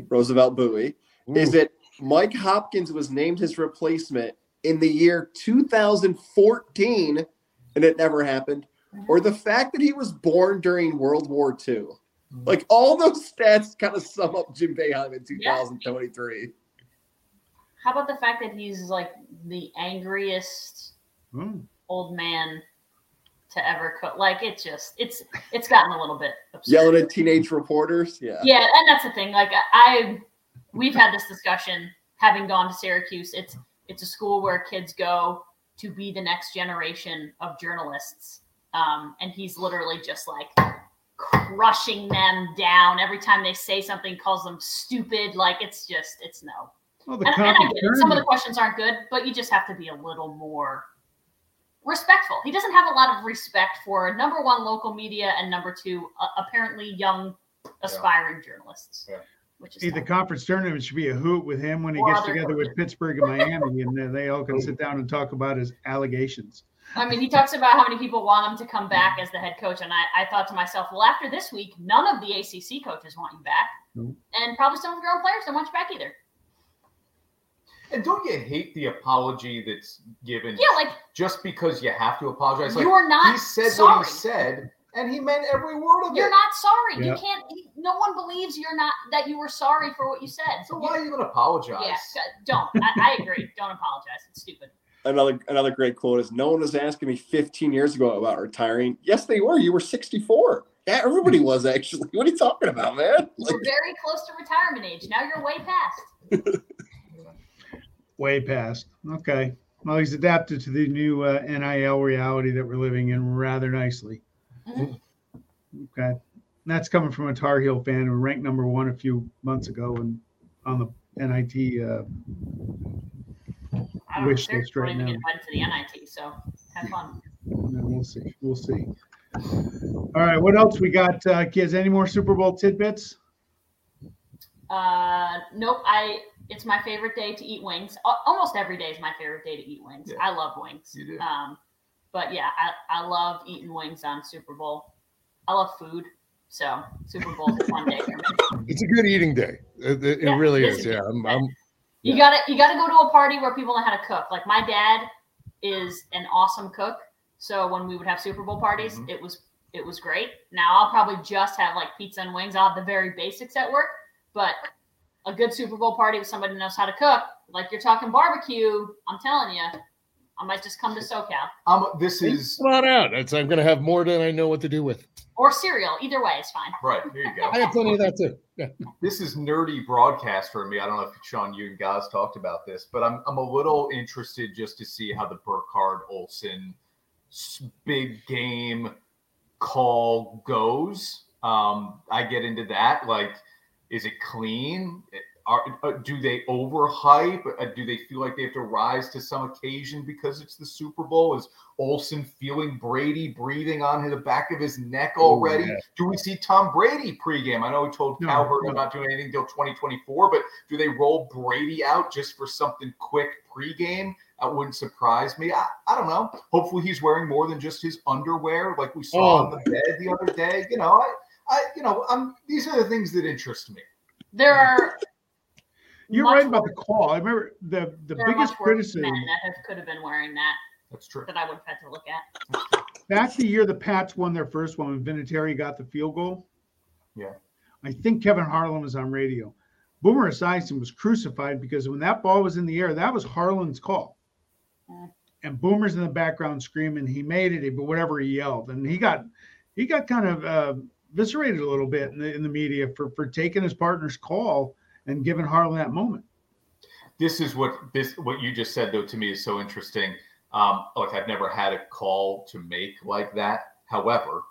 Roosevelt Bouie. Is that Mike Hopkins was named his replacement in the year 2014 and it never happened? Or the fact that he was born during World War II? Like all those stats kind of sum up Jim Boeheim in 2023. How about the fact that he's like the angriest Hmm. old man to ever cook? Like it's just it's it's gotten a little bit absurd. Yelling at teenage reporters. Yeah. Yeah, and that's the thing. Like I, we've had this discussion having gone to Syracuse. It's it's a school where kids go to be the next generation of journalists, um, and he's literally just like crushing them down every time they say something. Calls them stupid. Like it's just it's no. Well, the And, and I get it. Some of the questions aren't good, but you just have to be a little more respectful. He doesn't have a lot of respect for number one local media and number two uh, apparently young aspiring journalists. Yeah. Which is See, the conference tournament should be a hoot with him when he Or gets other together with. Pittsburgh and Miami, and then they all can sit down and talk about his allegations. I mean, he talks about how many people want him to come back as the head coach, and I, I thought to myself, well, after this week, none of the ACC coaches want you back, No. and probably some of your own players don't want you back either. And don't you hate the apology that's given Yeah, like just because you have to apologize? Like you're not he said sorry. what he said, and he meant every word of it. You're not sorry. Yeah. You can't. No one believes you're not that you were sorry for what you said. so why even apologize? Yeah, don't. I, I agree. Don't apologize. It's stupid. Another another great quote is no one was asking me 15 years ago about retiring. Yes, they were. You were 64. Yeah, everybody was actually. What are you talking about, man? Like, You're very close to retirement age. Now you're way past. *laughs* Way past. Okay. Well, he's adapted to the new uh, NIL reality that we're living in rather nicely. Mhm. Okay. And that's coming from a Tar Heel fan who ranked number one a few months ago and on the NIT. Uh, I don't Wish know. list They're right even now. get invited to the NIT, so have fun. we'll see. We'll see. All right. What else we got, uh, kids? Any more Super Bowl tidbits? Uh, nope. I. It's my favorite day to eat wings. Almost every day is my favorite day to eat wings. Yeah. I love wings. You do. Um, but yeah, I, I love eating wings on Super Bowl. I love food, so Super Bowl is a fun day for me. *laughs* It's a good eating day. It, it- it Yeah, really it is is. Yeah. I'm. I'm, You Yeah. gotta you gotta go to a party where people know how to cook. Like my dad is an awesome cook, so when we would have Super Bowl parties, Mhm. it was it was great. Now I'll probably just have like pizza and wings. I'll have the very basics at work, but a good Super Bowl party with somebody who knows how to cook, like you're talking barbecue, I'm telling you, I might just come to SoCal Um, this is come on out. It's, I'm going to have more than I know what to do with. or cereal. Either way it's fine. right. Here you go. I have plenty of that too. Yeah. this is nerdy broadcast for me. I don't know if Sean, you and guys talked about this, but I'm I'm a little interested just to see how the Burkhardt Olsen big game call goes. Um, I get into that. Like, is it clean? Are, uh, do they overhype? Uh, do they feel like they have to rise to some occasion because it's the Super Bowl? Is Olsen feeling Brady breathing on the back of his neck already? yeah. Do we see Tom Brady pregame? I know he told No, Cowherd no. I'm not doing anything till 2024, but do they roll Brady out just for something quick pregame? That wouldn't surprise me. I, I don't know. Hopefully, he's wearing more than just his underwear, like we saw Oh. on the bed the other day. You know, I, I, you know, I'm. These are the things that interest me. There are You're right about the call. I remember the the there biggest criticism men that have, could have been wearing that That's true. that I would have had to look at. That's the year the Pats won their first one when Vinatieri got the field goal. Yeah. I think Kevin Harlan was on radio. Boomer Esiason was crucified because when that ball was in the air, that was Harlan's call. Mm. And Boomer's in the background screaming, he made it, but whatever he yelled. And he got he got kind of uh, eviscerated a little bit in the in the media for for taking his partner's call and giving Harlan that moment. this is what this what you just said though to me is so interesting. Um, look, I've never had a call to make like that. However,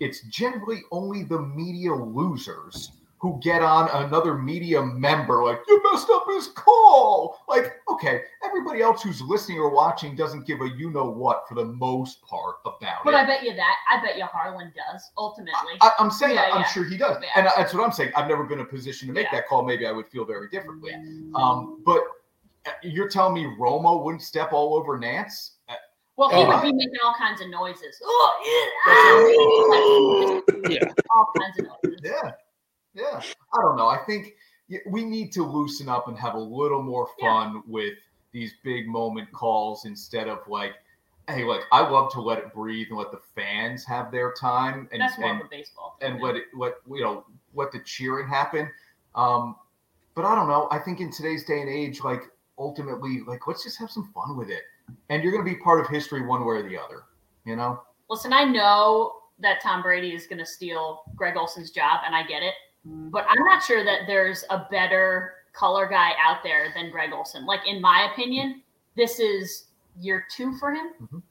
it's generally only the media losers who get on another media member like you messed up his call. Like, okay, everybody else who's listening or watching doesn't give a you know what for the most part about But it. But i bet you that. I bet you Harlan does ultimately. I, am saying Yeah, I'm yeah. sure he does, Yeah. and that's what I'm saying. I've never been in a position to make that call. Maybe I would feel very differently. Um, but uh, you're telling me Romo wouldn't step all over Nantz? Uh, well, he Oh. would be making all kinds of noises. Oh, ah, Yeah. all kinds of noises. Yeah, yeah. I don't know. I think we need to loosen up and have a little more Yeah. fun with these big moment calls instead of like, hey, like I love to let it breathe and let the fans have their time and That's more and of a baseball. thing, and man. let it let you know let the cheering happen. Um, but I don't know. I think in today's day and age, like ultimately, like let's just have some fun with it. And you're going to be part of history one way or the other. You know? Listen, I know that Tom Brady is going to steal Greg Olsen's job, and I get it. But I'm not sure that there's a better color guy out there than Greg Olsen. Like in my opinion, this is year two for him, Mhm.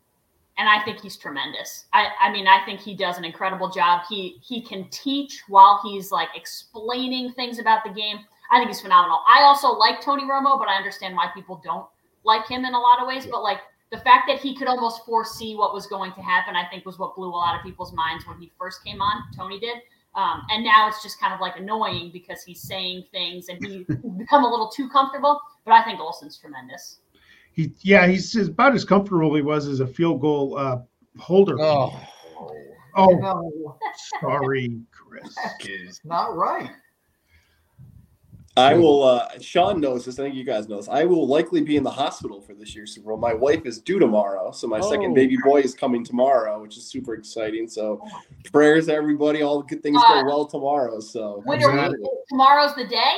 and I think he's tremendous. I, I mean, I think he does an incredible job. He he can teach while he's like explaining things about the game. I think he's phenomenal. I also like Tony Romo, but I understand why people don't like him in a lot of ways. But like the fact that he could almost foresee what was going to happen, I think was what blew a lot of people's minds when he first came on. Tony did. Um, and now it's just kind of like annoying because he's saying things and he *laughs* become a little too comfortable. But I think Olsen's tremendous. He, yeah, he's about as comfortable he was as a field goal uh, holder. Oh, Oh, no, sorry, Chris. that is not right. I will. Uh, Sean knows this. I think you guys know this. I will likely be in the hospital for this year's Super Bowl. My wife is due tomorrow, so my Oh. second baby boy is coming tomorrow, which is super exciting. So, prayers, everybody. All the good things Uh, go well tomorrow. So, Wait, are Exactly. we, tomorrow's the day.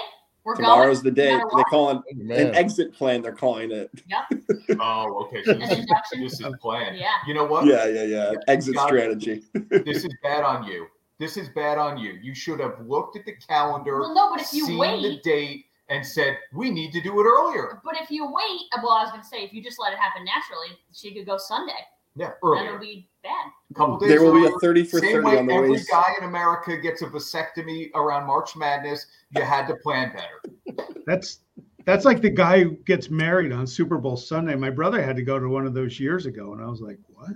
We're tomorrow's the day. no They call it man. an exit plan. They're calling it. *laughs* Oh, okay. So An this, is, induction. this is planned. Yeah. You know what? Yeah, yeah, yeah. Exit Got strategy. *laughs* This is bad on you. This is bad on you. You should have looked at the calendar, Well, no, but if you seen wait, the date, and said, "We need to do it earlier." but if you wait, uh, well, I was going to say if you just let it happen naturally, she could go Sunday. Yeah, Then earlier. it'll be bad. A couple days There will be a 30 for Same 30 way on the every ways. guy in America gets a vasectomy around March Madness. You had to plan better. That's that's like the guy who gets married on Super Bowl Sunday. My brother had to go to one of those years ago, and I was like, "What?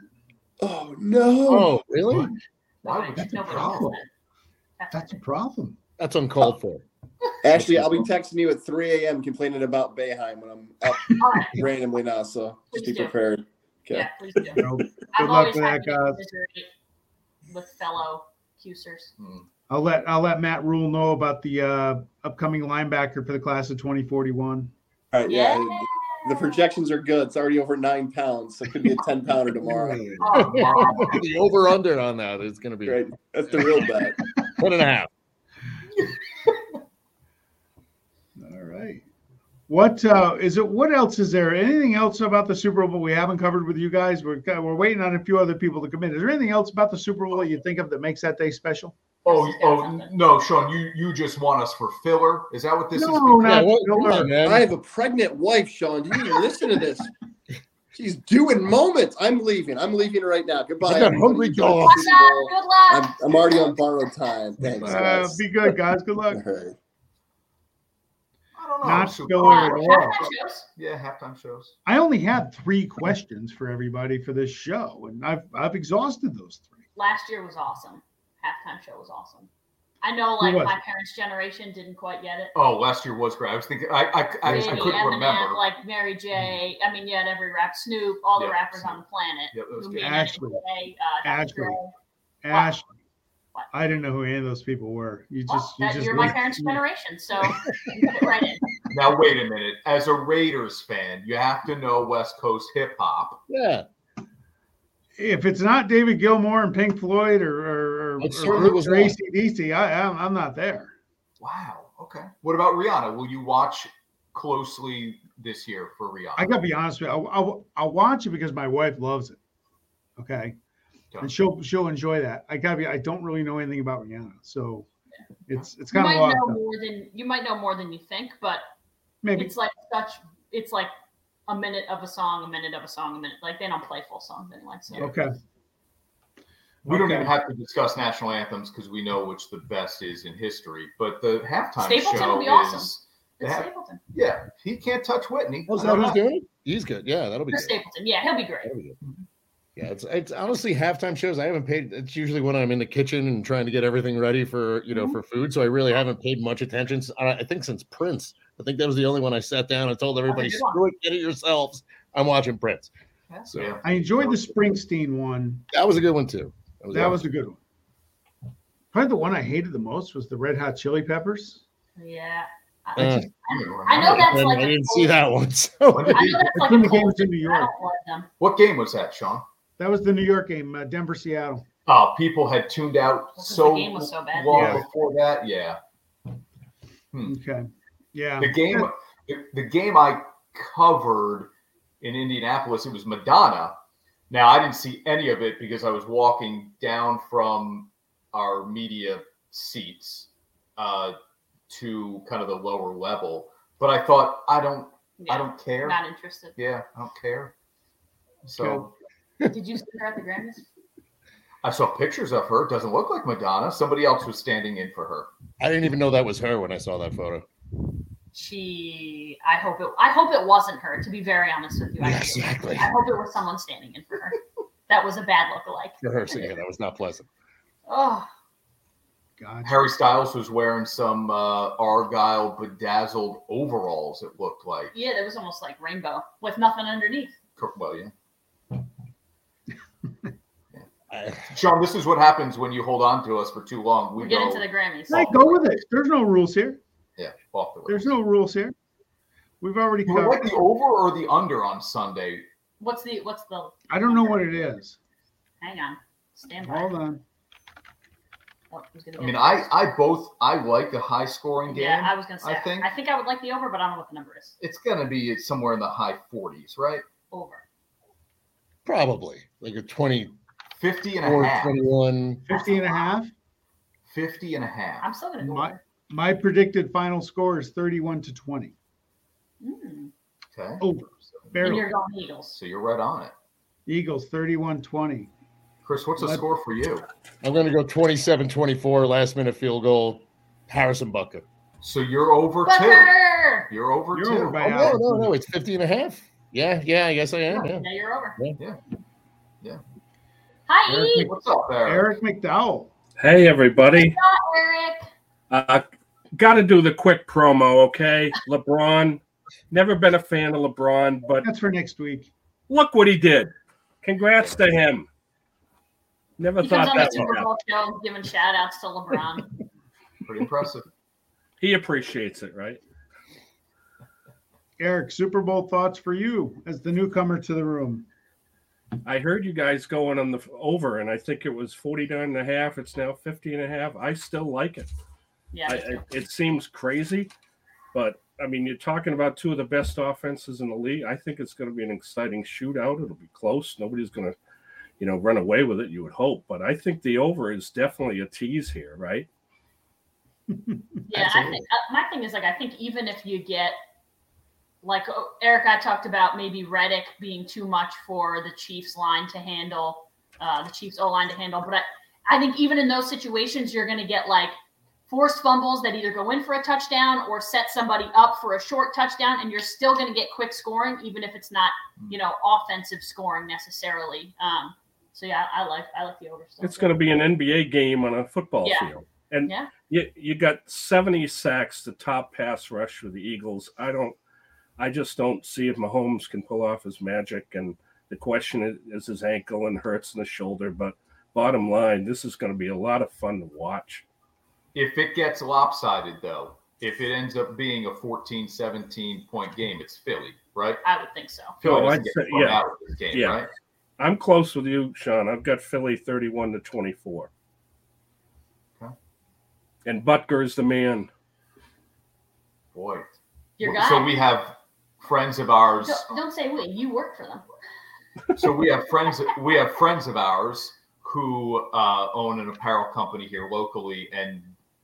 Oh no! oh, really? Why Nobody, would you nobody problem? That's, That's a problem." That's uncalled for. Ashley, I'll be texting you at 3 a.m. complaining about Boeheim when I'm up *laughs* randomly now. So just be prepared. Okay. Yeah, please do. You know, I'm luck always with that, guys. with fellow Cusers. I'll let I'll let Matt Rhule know about the uh, upcoming linebacker for the class of 2041. All right. Yeah. Yeah. The projections are good. It's already over nine pounds. So it could be a 10 pounder tomorrow. *laughs* Oh, the over under on that is going to be Right. That's the real bet. *laughs* one and a half. All right. What uh, is it? What else is there? Anything else about the Super Bowl we haven't covered with you guys? We're we're waiting on a few other people to come in. Is there anything else about the Super Bowl that you think of that makes that day special? Oh, This has got oh something. no, Sean, you you just want us for filler? Is that what this is? No, becoming? Yeah, what, filler. on, man. I have a pregnant wife, Sean. Do you even listen to this? *laughs* She's doing moments. I'm leaving. I'm leaving right now. Goodbye. I got everybody. hungry Enjoy the dogs. Good Super Bowl. luck. Good luck. I'm, I'm already on borrowed time. Thanks, Uh, guys. be good, guys. Good luck. All right. I don't know. Not Super filler Bowl. Uh, at all. halftime shows. Yeah, halftime shows. I only had three questions for everybody for this show, and I've I've exhausted those three. Last year was awesome. Halftime show was awesome. I know, like my parents' generation didn't quite get it. Oh, last year was great. I was thinking, I I, I, I couldn't Eminem, remember. Like Mary J. I mean, you had every rap, Snoop, all the Yeah, rappers on the planet. Yep, that was Who good. made Ashley. NWA, uh, Ashley. Dre. Ashley, What? I didn't know who any of those people were. You Well, just you that, just you're my linked- parents' generation, so *laughs* right in. Now wait a minute. As a Raiders fan, you have to know West Coast hip hop. Yeah, if it's not David Gilmour and Pink Floyd or or, or, It certainly was or not. ACDC, I, I'm, I'm not there. Wow. Okay. What about Rihanna? Will you watch closely this year for Rihanna? I gotta be honest with you. I'll, I'll, I'll watch it because my wife loves it. Okay, and she'll she'll enjoy that. I gotta be. I don't really know anything about Rihanna, so it's it's You kind might of lost. know more than you might know more than you think, but Maybe it's like such. It's like a minute of a song, a minute of a song, a minute. Like they don't play full songs anyway. So okay. We don't even have to discuss national anthems because we know which the best is in history. But the halftime Stapleton show will be is awesome. it's Yeah. Stapleton. yeah. He can't touch Whitney. oh, is that who's know. doing? He's good. Yeah, that'll be Chris good. Stapleton. Yeah, he'll be great. That'll be good. Yeah, it's it's honestly halftime shows. I haven't paid. It's usually when I'm in the kitchen and trying to get everything ready for you know mm-hmm. for food. So I really haven't paid much attention. I think since Prince. I think that was the only one I sat down and told everybody, good "Screw it, get it yourselves." I'm watching Prince. So Yeah. I enjoyed the Springsteen one. that was a good one too. That was, That was a good one. Probably the one I hated the most was the Red Hot Chili Peppers. Yeah. I, Uh, I know that's And like I a didn't see that one. So I know that's like the game was in New York. don't like them. what game was that, Sean? That was the New York game, uh, Denver, Seattle. Oh, people had tuned out 'cause so the game was so bad. long Yeah. before that. Yeah. Okay. Yeah. The game, the, the game I covered in Indianapolis, it was Madonna. Now I didn't see any of it because I was walking down from our media seats uh, to kind of the lower level. But I thought I don't, Yeah, I don't care. not interested. Yeah, I don't care. So Did you see her at the Grammys? I saw pictures of her. It doesn't look like Madonna. Somebody else was standing in for her. I didn't even know that was her when I saw that photo. She. I hope it. I hope it wasn't her. To be very honest with you, I, Exactly. I hope it was someone standing in for her. That was a bad lookalike. For her, yeah, that was not pleasant. Oh, God. Harry Styles was wearing some uh, Argyle bedazzled overalls. It looked like. yeah, that was almost like rainbow with nothing underneath. Cor- Well, yeah. *laughs* Sean, this is what happens when you hold on to us for too long. We We're getting go, to the Grammys. Hey, go with it. There's no rules here. Yeah, off the rails. There's no rules here. We've already You would like covered. the over or the under on Sunday? What's the? What's the? I don't know what it is. Hang on. Stand by. Hold on. Oh, I get mean. I I both I like the high scoring game. Yeah, I was gonna say. I I think- think. I think I would like the over, but I don't know what the number is. it's gonna be somewhere in the high 40s, right? Over. Probably like a 24, 50 and a half. 21. 50 and a half. 50 and a half. I'm still gonna go My- over. My predicted final score is 31 to 20. Mm. Okay. Over. And Barely. you're going Eagles. So you're right on it. Eagles 31 20. Chris, what's the Let- score for you? I'm going to go 27 24, last minute field goal. Harrison Butker. So you're over two. Butker! You're over You're two. over Oh, no, no, no. It's 50 and a half. Yeah, yeah, I guess I am. Yeah. Yeah, you're over. Yeah. Yeah. Hi, Eric Eve. What's up, Eric? Eric McDowell. Hey, everybody. Eric. Uh, Got to do the quick promo, okay? LeBron. Never been a fan of LeBron, but That's for next week. look what he did. Congrats to him. Never He comes thought on the that Super. Bowl show giving shout outs to LeBron. *laughs* Pretty impressive. He appreciates it, right? Eric, Super Bowl thoughts for you as the newcomer to the room. I heard you guys going on the over, and I think it was 49 and a half. It's now 50 and a half. I still like it. Yeah. I. I, it seems crazy, but I mean, you're talking about two of the best offenses in the league. I think it's going to be an exciting shootout. It'll be close. Nobody's going to, you know, run away with it. You would hope, but I think the over is definitely a tease here, right? Yeah, I think uh, my thing is like I think even if you get like oh, Eric, I talked about maybe Reddick being too much for the Chiefs line to handle, uh, the Chiefs O line to handle. But I, I think even in those situations, you're going to get like forced fumbles that either go in for a touchdown or set somebody up for a short touchdown, and you're still going to get quick scoring, even if it's not you know offensive scoring necessarily. Um, so yeah, I like I like the over. Still. It's going to be an NBA game on a football Yeah. field, and Yeah. you you got 70 sacks, the top pass rush for the Eagles. I don't, I just don't see if Mahomes can pull off his magic. And the question is, is his ankle and hurts in the shoulder. But bottom line, this is going to be a lot of fun to watch. If it gets lopsided, though, if it ends up being a 14, 17 point game, it's Philly, right? I would think so. Philly Oh, doesn't I'd get say- yeah. out of this game, Yeah. right? I'm close with you, Sean. I've got Philly 31 to 24. Okay. And Butker is the man. Boy. Your guy. So we have friends of ours. Don't, don't say we. You work for them. so we have friends we have friends of ours who uh, own an apparel company here locally and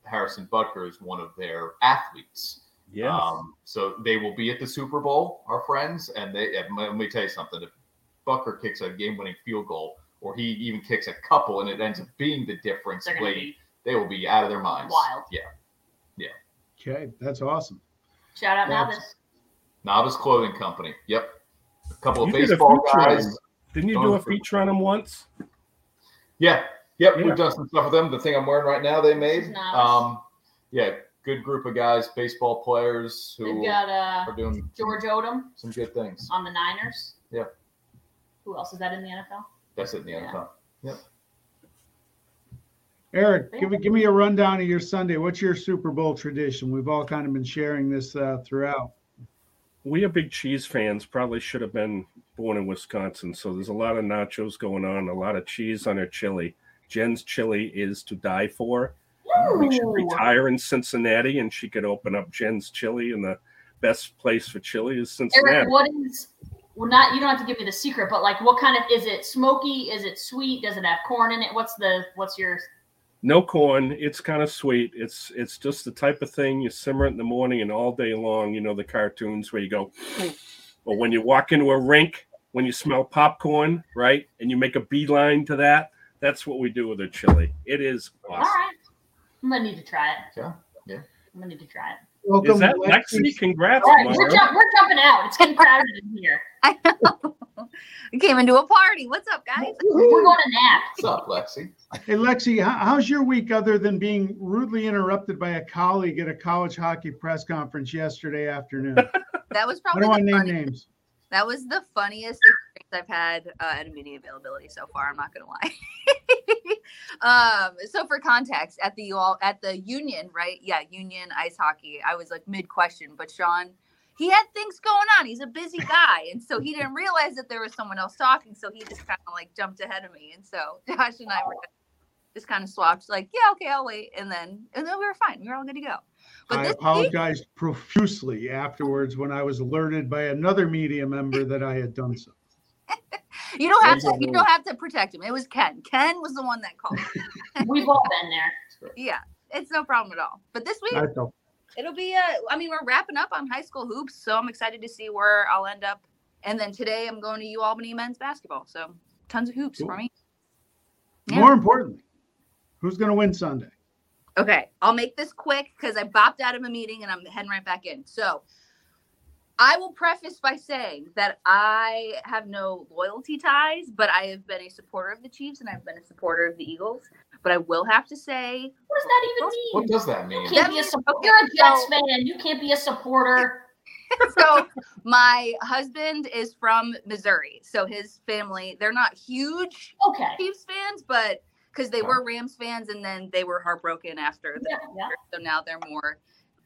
harrison butker is one of their athletes Yeah. um, so they will be at the super bowl our friends and they and let me tell you something if butker kicks a game-winning field goal or he even kicks a couple and it ends up being the difference They're going to late be they will be out of their minds Wild. yeah Yeah. Okay, that's awesome. shout out That's- Navis. novice clothing company yep a couple of You did baseball feature guys. Didn't you do a feature on him once? Yeah. Yep. Yeah. We've done some stuff with them. The thing I'm wearing right now, they made. Nice. Um, yeah, good group of guys, baseball players who They've got uh, are doing George Odum some good things. on the Niners. Yeah. Who else is that in the NFL? That's it in the Yeah. NFL. Yep. Eric, give, me- give me a rundown of your Sunday. What's your Super Bowl tradition? We've all kind of been sharing this uh, throughout. We are big cheese fans. Probably should have been born in Wisconsin. So there's a lot of nachos going on, a lot of cheese on our chili. Jen's chili is to die for. Um, we should retire in Cincinnati, and she could open up Jen's Chili, and the best place for chili is Cincinnati. Eric, what is? Well, not you don't have to give me the secret, but like, what kind of is it? Smoky? Is it sweet? Does it have corn in it? What's the? What's your? No corn. It's kind of sweet. It's it's just the type of thing you simmer it in the morning and all day long. You know the cartoons where you go, or when you walk into a rink when you smell popcorn, right, and you make a beeline to that. That's what we do with the chili. It is All awesome. right, I'm gonna need to try it. Yeah, yeah. I'm gonna need to try it. Welcome, Is that Lexi. Lexi? Congrats, All right, we're, jump, we're jumping out. It's getting crowded in here. *laughs* I know. We came into a party. What's up, guys? We're going to nap. What's up, Lexi? Hey, Lexi, how's your week other than being rudely interrupted by a colleague at a college hockey press conference yesterday afternoon? *laughs* That was I probably don't want the to name funny- names. that was the funniest experience I've had uh, at a media availability so far. I'm not gonna lie. *laughs* um, so for context, at the all at the Union, right? Yeah, Union ice hockey. I was like mid question, but Sean, he had things going on. He's a busy *laughs* guy, and so he didn't realize that there was someone else talking. So he just kind of like jumped ahead of me, and so *laughs* Josh and I were just kind of swapped, like, yeah, okay, I'll wait, and then and then we were fine. We were all good to go. But I this week, apologized profusely afterwards when I was alerted by another media member that I had done so. *laughs* you don't have to you don't have to protect him. It was Ken. Ken was the one that called. *laughs* We've all been there. yeah, it's no problem at all. But this week it'll be uh I mean we're wrapping up on high school hoops, so I'm excited to see where I'll end up. And then today I'm going to U Albany men's basketball. So tons of hoops for me. Yeah. more importantly, who's going to win Sunday? Okay, I'll make this quick because I bopped out of a meeting and I'm heading right back in. So I will preface by saying that I have no loyalty ties, but I have been a supporter of the Chiefs and I've been a supporter of the Eagles. But I will have to say, What does that even mean? What does that mean? You can't be a supporter. You're a Jets fan. You can't be a supporter. *laughs* so my husband is from Missouri. So his family, they're not huge Okay. Chiefs fans, but because they were Rams fans and then they were heartbroken after the Yeah, yeah. so now they're more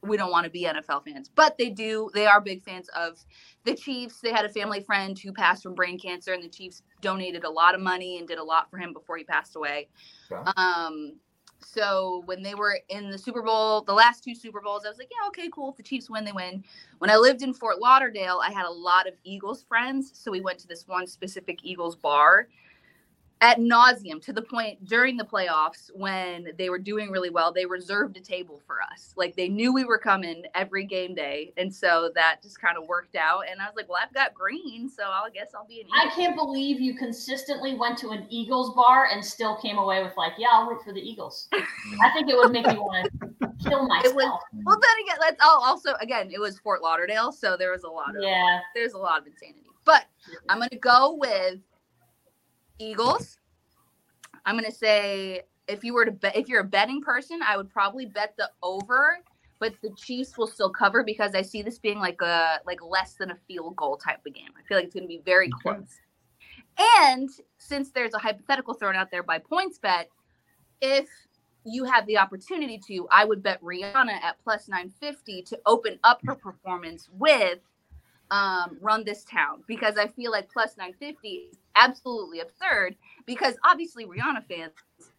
we don't want to be NFL fans, but they do. They are big fans of the Chiefs. They had a family friend who passed from brain cancer, and the Chiefs donated a lot of money and did a lot for him before he passed away. Okay. Um, so when they were in the Super Bowl, the last two Super Bowls, I was like, yeah, okay, cool. If the Chiefs win, they win. When I lived in Fort Lauderdale, I had a lot of Eagles friends, so we went to this one specific Eagles bar at nauseum to the point during the playoffs when they were doing really well, they reserved a table for us. Like they knew we were coming every game day. And so that just kind of worked out. And I was like, well, I've got green, so I guess I'll be an I can't believe you consistently went to an Eagles bar and still came away with like, yeah, I'll root for the Eagles. I think it would make me want to kill *laughs* myself. was- Well, then again, let's I'll also again, it was Fort Lauderdale, so there was a lot of yeah. there's a lot of insanity. But I'm gonna go with Eagles. I'm gonna say if you were to bet if you're a betting person, I would probably bet the over, but the Chiefs will still cover because I see this being like a like less than a field goal type of game. I feel like it's gonna be very Okay. close. And since there's a hypothetical thrown out there by PointsBet, if you have the opportunity to, I would bet Rihanna at plus 950 to open up her performance with um, Run This Town because I feel like plus 950 is absolutely absurd because obviously Rihanna fans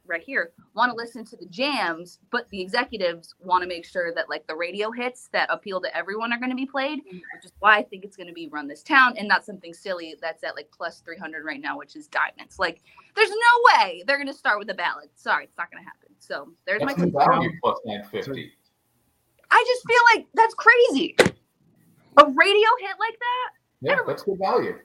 right here want to listen to the jams, but the executives want to make sure that like the radio hits that appeal to everyone are going to be played, mm-hmm. which is why I think it's going to be Run This Town and not something silly that's at like plus 300 right now, which is Diamonds. Like, there's no way they're going to start with a ballad. Sorry, it's not going to happen. So there's my That's the two. value plus 950. I just feel like that's crazy. A radio hit like that? Yeah, that's good value.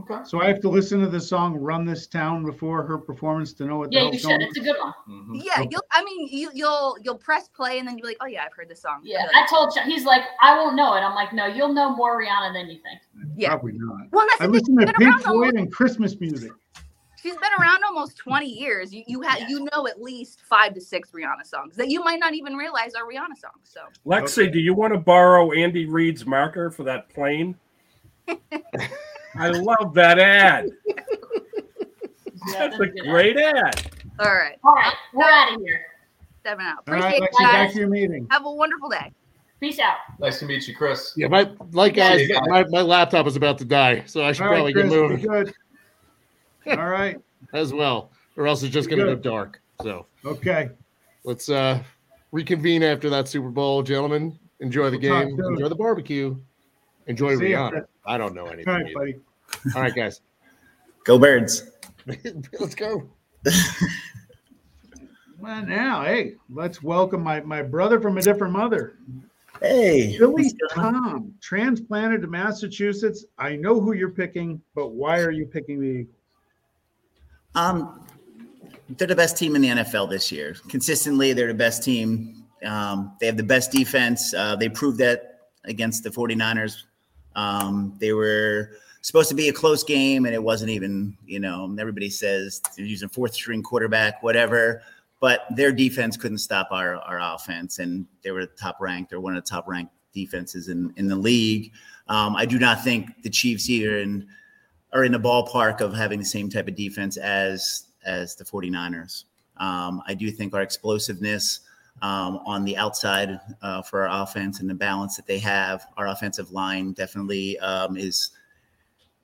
Okay. So I have to listen to the song "Run This Town" before her performance to know what the Yeah, you should. going It's a good one. Mhm. Yeah, Okay. you'll. I mean, you, you'll you'll press play and then you'll be like, oh yeah, I've heard this song. Yeah, And you're I told you. He's like, I won't know it. I'm like, no, you'll know more Rihanna than you think. Yeah. Probably not. well, that's I listen to She's Pink Floyd almost, and Christmas music. she's been around almost 20 years. You you have you know at least five to six Rihanna songs that you might not even realize are Rihanna songs. So Lexi, Okay. do you want to borrow Andy Reid's marker for that plane? *laughs* I love that ad. Yeah, That's a good ad. great ad. all right, All right, we're out of here. seven out. All right, Appreciate Lexi, you back to your meeting. Have a wonderful day. Peace out. Nice to meet you, Chris. Yeah, my like Yeah. guys, my, my laptop is about to die, so I should All probably right, get Chris, be moving good. *laughs* All right. as well, or else it's just gonna go dark. So Okay. let's uh reconvene after that Super Bowl, gentlemen. Enjoy the We'll game, enjoy the barbecue, enjoy See Rihanna. Chris. I don't know anything. All right, either. buddy. All right, guys, Go birds. *laughs* let's go. Well, now, hey, let's welcome my, my brother from a different mother, Hey. Billy what's going on? Tom, transplanted to Massachusetts. I know who you're picking, but why are you picking the Eagles? Um, they're the best team in the NFL this year. Consistently, they're the best team Um, they have the best defense. Uh, they proved that against the 49ers. Um, they were supposed to be a close game, and it wasn't even, you know, everybody says they're using fourth string quarterback, whatever. But their defense couldn't stop our, our offense, and they were top ranked or one of the top ranked defenses in, in the league. Um, I do not think the Chiefs either in, are in the ballpark of having the same type of defense as as the 49ers. Um, I do think our explosiveness um, on the outside uh, for our offense and the balance that they have, our offensive line definitely um, is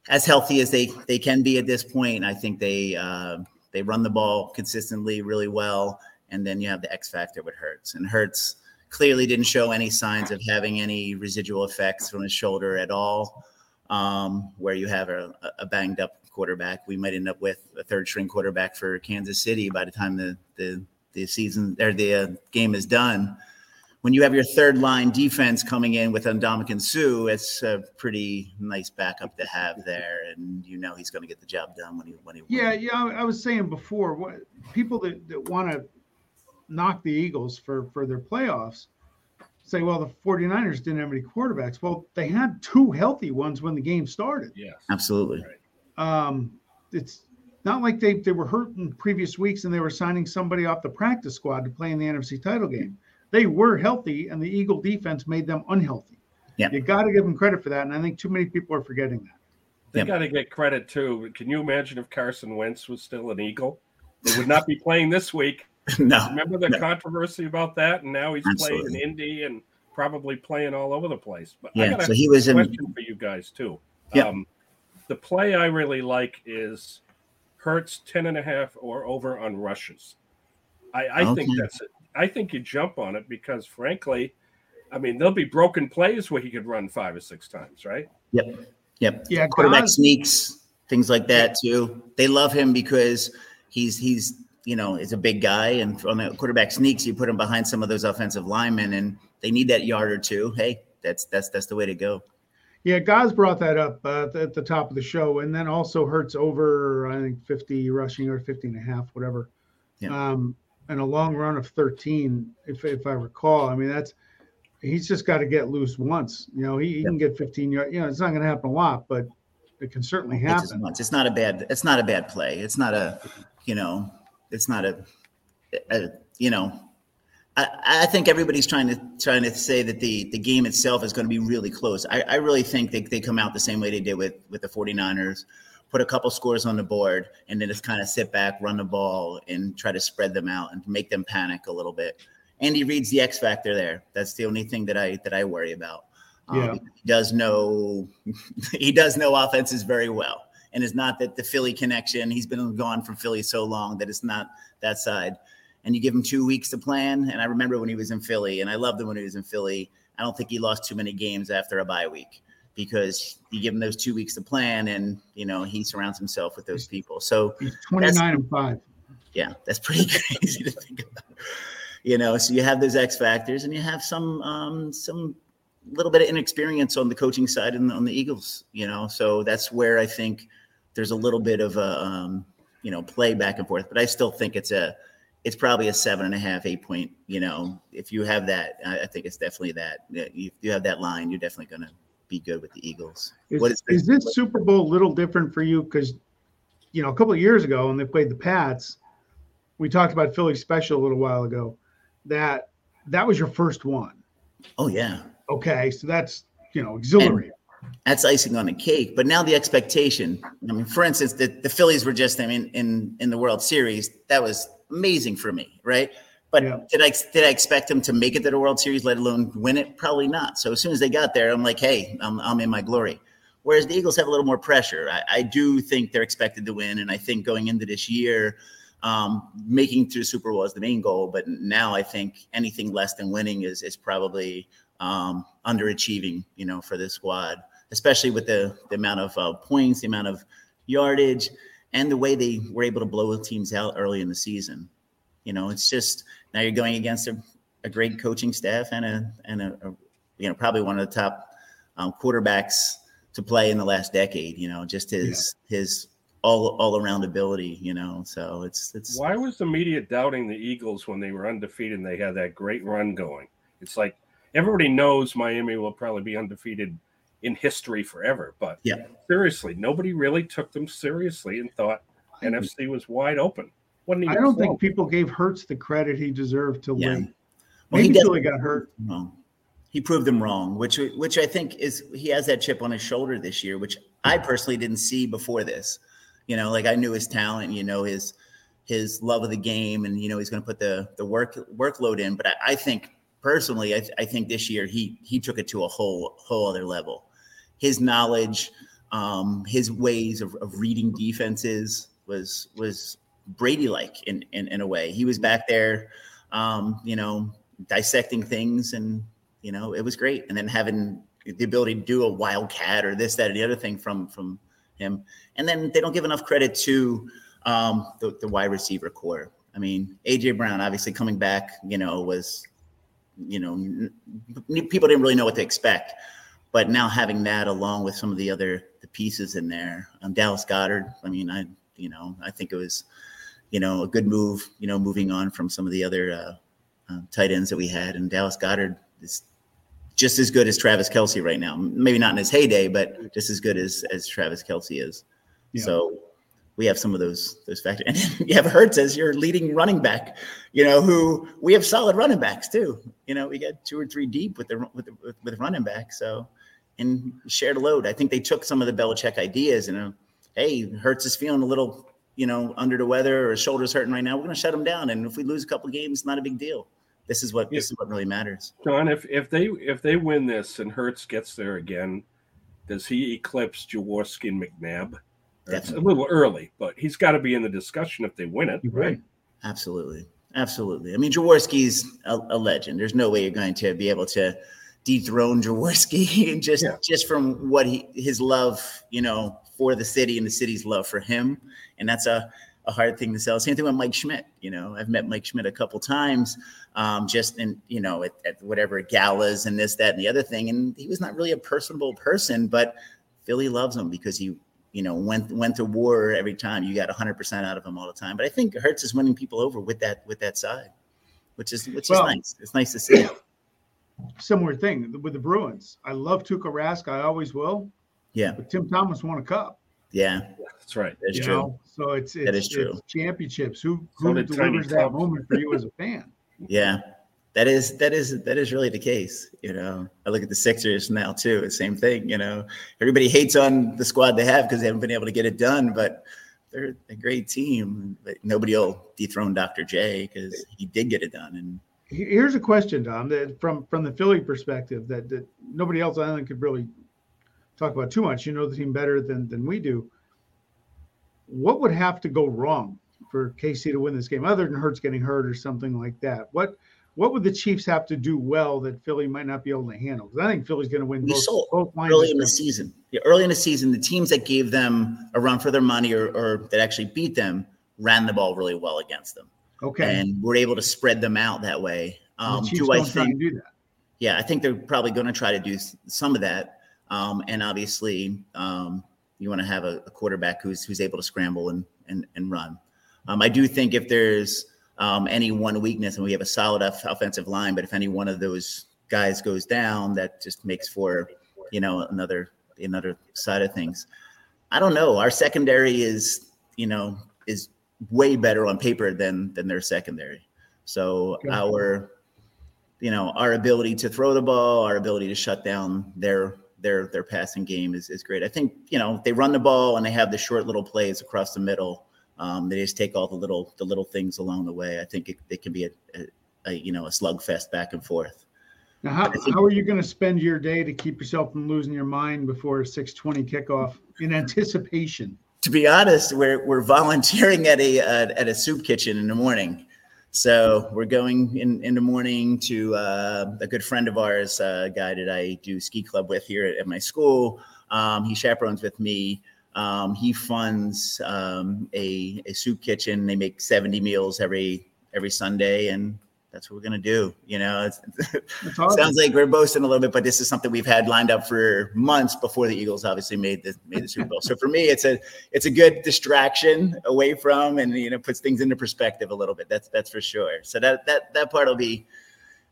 as healthy as they they can be at this point. I think they uh, they run the ball consistently really well, and then you have the X factor with Hurts, and Hurts clearly didn't show any signs of having any residual effects from his shoulder at all. Um, where you have a, a banged up quarterback, we might end up with a third string quarterback for Kansas City by the time the the, the season or the uh, game is done. When you have your third line defense coming in with Ndamukong Suh, it's a pretty nice backup to have there, and you know he's going to get the job done when he when he. Yeah, yeah. I was saying before, what people that, that want to knock the Eagles for for their playoffs say, well, the 49ers didn't have any quarterbacks. Well, they had two healthy ones when the game started. Yes. Absolutely. Um, it's not like they, they were hurt in previous weeks and they were signing somebody off the practice squad to play in the NFC title game. They were healthy, and the Eagle defense made them unhealthy. Yeah. You got to give them credit for that. And I think too many people are forgetting that. They Yep. got to get credit too. Can you imagine if Carson Wentz was still an Eagle? They would not be playing this week. *laughs* no. Remember the No. controversy about that? And now he's playing in Indy and probably playing all over the place. But I Yeah. got So he was in. question for you guys too. Yeah. Um, the play I really like is Hurts 10 and a half or over on rushes. I, I think that's it. I think you jump on it because frankly, I mean, there'll be broken plays where he could run five or six times, right? Yep. Yep. Yeah, quarterback Gaz- sneaks, things like that too. They love him because he's he's you know is a big guy, and on the quarterback sneaks, you put him behind some of those offensive linemen, and they need that yard or two. Hey, that's that's that's the way to go. Yeah, Gaz brought that up uh, at the top of the show, and then also Hurts over, I think, 50 rushing or 50 and a half, whatever. Yeah. Um, and a long run of 13, if, if I recall. I mean, that's he's just got to get loose once. You know, he, he can get 15 yards. You know, it's not going to happen a lot, but it can certainly It's happen. once. It's not a bad. It's not a bad play. It's not a, you know, it's not a, a you know. I, I think everybody's trying to trying to say that the the game itself is going to be really close. I, I really think they, they come out the same way they did with with the 49ers, put a couple scores on the board, and then just kind of sit back, run the ball, and try to spread them out and make them panic a little bit. Andy Reid's the X factor there. That's the only thing that I that I worry about. Um, Yeah. He does know *laughs* he does know offenses very well. And it's not that the Philly connection, he's been gone from Philly so long that it's not that side. And you give him two weeks to plan. And I remember when he was in Philly, and I loved him when he was in Philly. I don't think he lost too many games after a bye week because you give him those two weeks to plan and you know he surrounds himself with those people. So He's 29 and 5. yeah, that's pretty *laughs* crazy to think about. You know, so you have those X factors, and you have some um, some little bit of inexperience on the coaching side and on the Eagles. You know, so that's where I think there's a little bit of a um, you know play back and forth. But I still think it's a it's probably a seven and a half, eight point. You know, if you have that, I I think it's definitely that. You, you have that line, you're definitely going to be good with the Eagles. Is, What is is this Super Bowl a little different for you? Because, you know, a couple of years ago when they played the Pats, we talked about Philly special a little while ago. That that was your first one. Oh yeah, Okay, so that's you know exhilarating. that's icing on the cake. But now the expectation. I mean, for instance, the, the Phillies were just I mean in in the World Series. That was amazing for me, right? But Yeah. did I did I expect them to make it to the World Series, let alone win it? Probably not. So as soon as they got there, I'm like, hey, I'm I'm in my glory. Whereas the Eagles have a little more pressure. I, I do think they're expected to win, and I think going into this year, um, making it to the Super Bowl is the main goal. But now I think anything less than winning is is probably um, underachieving, you know, for this squad, especially with the the amount of uh, points, the amount of yardage, and the way they were able to blow teams out early in the season. You know, it's just now you're going against a, a great coaching staff and a and a, a you know probably one of the top um, quarterbacks to play in the last decade. You know, just his his all all around ability, you know. So it's it's Why was the media doubting the Eagles when they were undefeated and they had that great run going? It's like everybody knows Miami will probably be undefeated in history forever, but Yeah. seriously, nobody really took them seriously and thought NFC was wide open. Wasn't I don't close. think people gave Hurts the credit he deserved to Yeah. win. Well, he Maybe he definitely- got hurt. wrong. He proved them wrong, which which I think is he has that chip on his shoulder this year, which I personally didn't see before this. You know, like I knew his talent, you know, his his love of the game, and you know he's going to put the the work workload in. But I, I think personally, I, th- I think this year he he took it to a whole whole other level. His knowledge, um, his ways of, of reading defenses was was Brady like in, in in a way. He was back there, um, you know, dissecting things, and you know it was great. And then having the ability to do a wildcat or this, that, or the other thing from from him. And then they don't give enough credit to um, the, the wide receiver corps. I mean, AJ Brown obviously coming back, you know, was you know n- people didn't really know what to expect, but now having that along with some of the other the pieces in there, um, Dallas Goedert. I mean, I you know I think it was you know a good move. You know, moving on from some of the other uh, uh, tight ends that we had, and Dallas Goedert is just as good as Travis Kelce right now. Maybe not in his heyday, but just as good as as Travis Kelce is. Yeah. So we have some of those those factors, and you have Hurts as your leading running back. You know, who we have solid running backs too. You know, we got two or three deep with the with the, with, running back. So and shared a load. I think they took some of the Belichick ideas and uh, hey, Hurts is feeling a little you know under the weather or his shoulders hurting right now. We're going to shut him down, and if we lose a couple games, not a big deal. This is what this is what really matters. John, if if they if they win this and Hurts gets there again, does he eclipse Jaworski and McNabb? That's a little early, but he's got to be in the discussion if they win it, right? right. Absolutely. Absolutely. I mean, Jaworski's a, a legend. There's no way you're going to be able to dethrone Jaworski and *laughs* just Yeah. just from what he his love, you know, for the city and the city's love for him. And that's a, a hard thing to sell. Same thing with Mike Schmidt. You know, I've met Mike Schmidt a couple times, um, just in, you know, at, at whatever galas and this, that, and the other thing. And he was not really a personable person, but Philly loves him because he you know, went went to war every time. You got 100% out of him all the time. But I think Hurts is winning people over with that with that side, which is which Well- is nice. It's nice to see. Similar thing with the Bruins. I love Tuukka Rask. I always will. Yeah, But Tim Thomas won a cup. yeah, That's right. that's you true. know? So it's, it's That is true. it's championships. Who So who did delivers that Clubs. moment for you as a fan? *laughs* Yeah, that is that is that is really the case. You know, I look at the Sixers now too. It's the same thing. You know, everybody hates on the squad they have because they haven't been able to get it done, but they're a great team. But nobody will dethrone Dr. J because he did get it done. And Here's a question, Tom, that from from the Philly perspective that, that nobody else I think could really talk about too much. You know the team better than than we do. What would have to go wrong for KC to win this game, other than Hurts getting hurt or something like that? What what would the Chiefs have to do well that Philly might not be able to handle? Because I think Philly's going to win We both, saw both lines. early in the season. Yeah, early in the season, the teams that gave them a run for their money or, or that actually beat them ran the ball really well against them, Okay. and were able to spread them out that way. Um, do I think? do that. Yeah, I think they're probably going to try to do some of that. Um, and obviously, um, you want to have a, a quarterback who's who's able to scramble and and, and run. Um, I do think if there's um, any one weakness, and we have a solid off- offensive line, but if any one of those guys goes down, that just makes for you know another another side of things. I don't know. Our secondary is you know is way better on paper than than their secondary. So our you know our ability to throw the ball, our ability to shut down their their their passing game is, is great. I think you know they run the ball and they have the short little plays across the middle. Um, they just take all the little the little things along the way. I think it, it can be a, a, a you know a slugfest back and forth. Now, how, how are you going to spend your day to keep yourself from losing your mind before a 6:20 kickoff in anticipation? to be honest, we're we're volunteering at a uh, at a soup kitchen in the morning. So we're going in in the morning to uh, a good friend of ours, uh, a guy that I do ski club with here at, at my school. Um, he chaperones with me. Um, he funds um, a a soup kitchen. They make seventy meals every every Sunday, and that's what we're gonna do. You know, it's, *laughs* That's awesome. sounds like we're boasting a little bit, but this is something we've had lined up for months before the Eagles obviously made the made the Super Bowl. So for me, it's a it's a good distraction away from, and you know, puts things into perspective a little bit. That's that's for sure. So that that that part will be.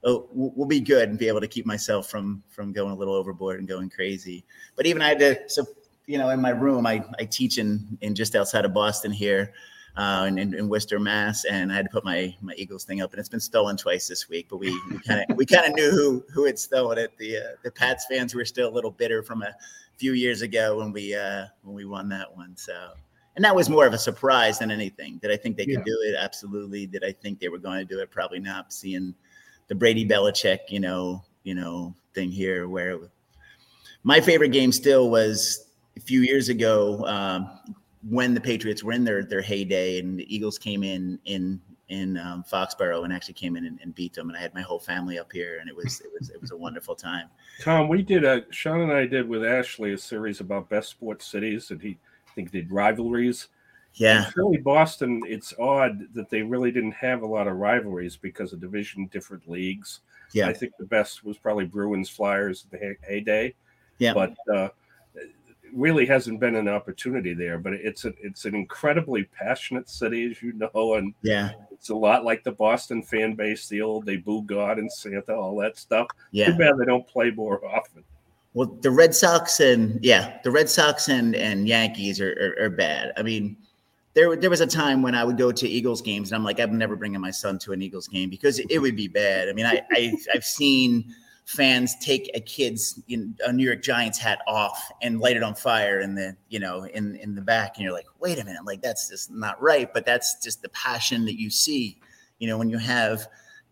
oh, will be good and be able to keep myself from from going a little overboard and going crazy. But even I had to, so you know, in my room, I I teach in in just outside of Boston here, uh, in, in, in Worcester, Mass, and I had to put my my Eagles thing up, and it's been stolen twice this week. But we kind of we kind of *laughs* knew who who had stolen it. The uh, the Pats fans were still a little bitter from a few years ago when we uh, when we won that one. So, and that was more of a surprise than anything. Did I think they could Yeah. do it? Absolutely. Did I think they were going to do it? Probably not. Seeing the Brady Belichick, you know, you know, thing here where my favorite game still was a few years ago um, when the Patriots were in their their heyday and the Eagles came in in in um, Foxborough and actually came in and, and beat them and I had my whole family up here and it was it was it was a wonderful time. Tom, we did a Sean and I did with Ashley a series about best sports cities, and he I think did rivalries. Yeah, And Really, Boston. It's odd that they really didn't have a lot of rivalries because of division, different leagues. yeah, I think the best was probably Bruins Flyers the heyday. yeah. but uh, really hasn't been an opportunity there. But it's a, it's an incredibly passionate city, as you know, and yeah, it's a lot like the Boston fan base. The old they boo God and Santa, all that stuff. yeah. Too bad they don't play more often. Well, the Red Sox and yeah, the Red Sox and and Yankees are, are, are bad. I mean, there there was a time when I would go to Eagles games and I'm like, I'm never bringing my son to an Eagles game because it would be bad. I mean, I, I I've seen fans take a kid's you know, a New York Giants hat off and light it on fire in the you know in in the back, and you're like, wait a minute, like that's just not right. But that's just the passion that you see, you know, when you have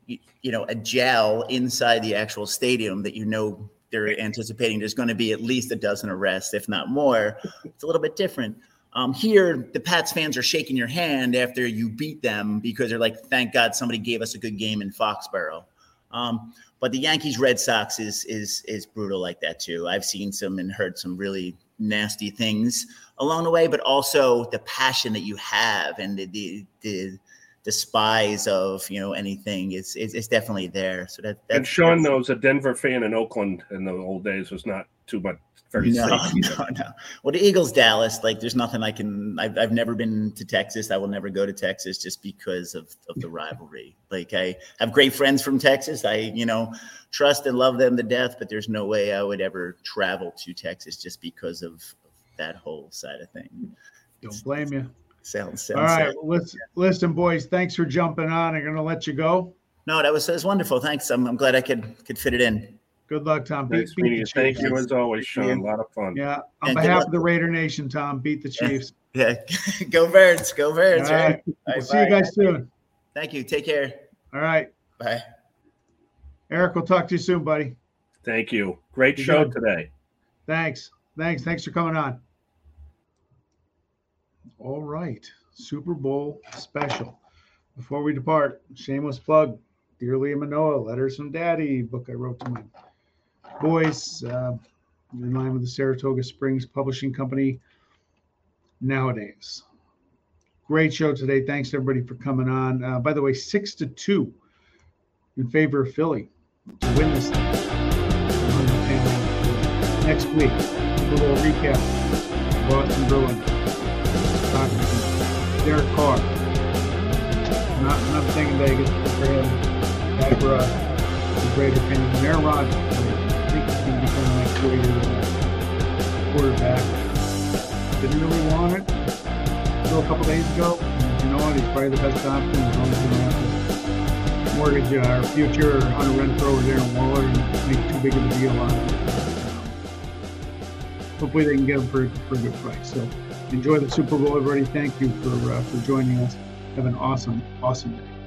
you, you know a gel inside the actual stadium that you know they're anticipating there's going to be at least a dozen arrests, if not more. It's a little bit different. Um, here, the Pats fans are shaking your hand after you beat them because they're like, "Thank God somebody gave us a good game in Foxborough." Um, but the Yankees Red Sox is is is brutal like that too. I've seen some and heard some really nasty things along the way, but also the passion that you have and the the the, spies of you know anything is is, definitely there. So that And that's Sean knows a Denver fan in Oakland in the old days was not too much very no, safe. either. *laughs* no, no. Well, the Eagles, Dallas, like there's nothing I can. I've, I've never been to Texas. I will never go to Texas just because of, of the rivalry. Like I have great friends from Texas. I, you know, trust and love them to death, but there's no way I would ever travel to Texas just because of, of that whole side of thing. Don't blame you. Sounds, sounds All right, sad. well, listen, listen, boys. Thanks for jumping on. I'm going to let you go. No, that was, that was wonderful. Thanks. I'm, I'm glad I could could fit it in. Good luck, Tom. Beat- Nice beat meeting the you. Thank Chiefs. you as always, Sean. A lot of fun. Yeah, on And behalf of the Raider Nation, Tom, beat the *laughs* Chiefs. Yeah, *laughs* go Birds, go Birds. right, right? we'll All right, see you guys soon. Thank you. Take care. All right, Bye. Eric, we'll talk to you soon, buddy. Thank you. Great You show good. today. Thanks. Thanks. Thanks for coming on. All right. Super Bowl special. Before we depart, shameless plug. Dear Leah Manoa, Letters from Daddy, book I wrote to my boys uh, in line with the Saratoga Springs Publishing Company nowadays. Great show today. Thanks everybody for coming on. Uh, by the way, six to two in favor of Philly to win this thing. Next week, a little recap. Boston Bruins. Derek Carr. Not not thinking Vegas for him. Us. The. And Aaron Become the uh, quarterback. Didn't really want it until a couple days ago. And you know what? He's probably the best option as long as we don't have to mortgage our future or Hunter Renfrow or Darren Waller and make too big of a deal on it. Hopefully they can get him for, for a good price. So enjoy the Super Bowl, everybody. Thank you for uh, for joining us. Have an awesome, awesome day.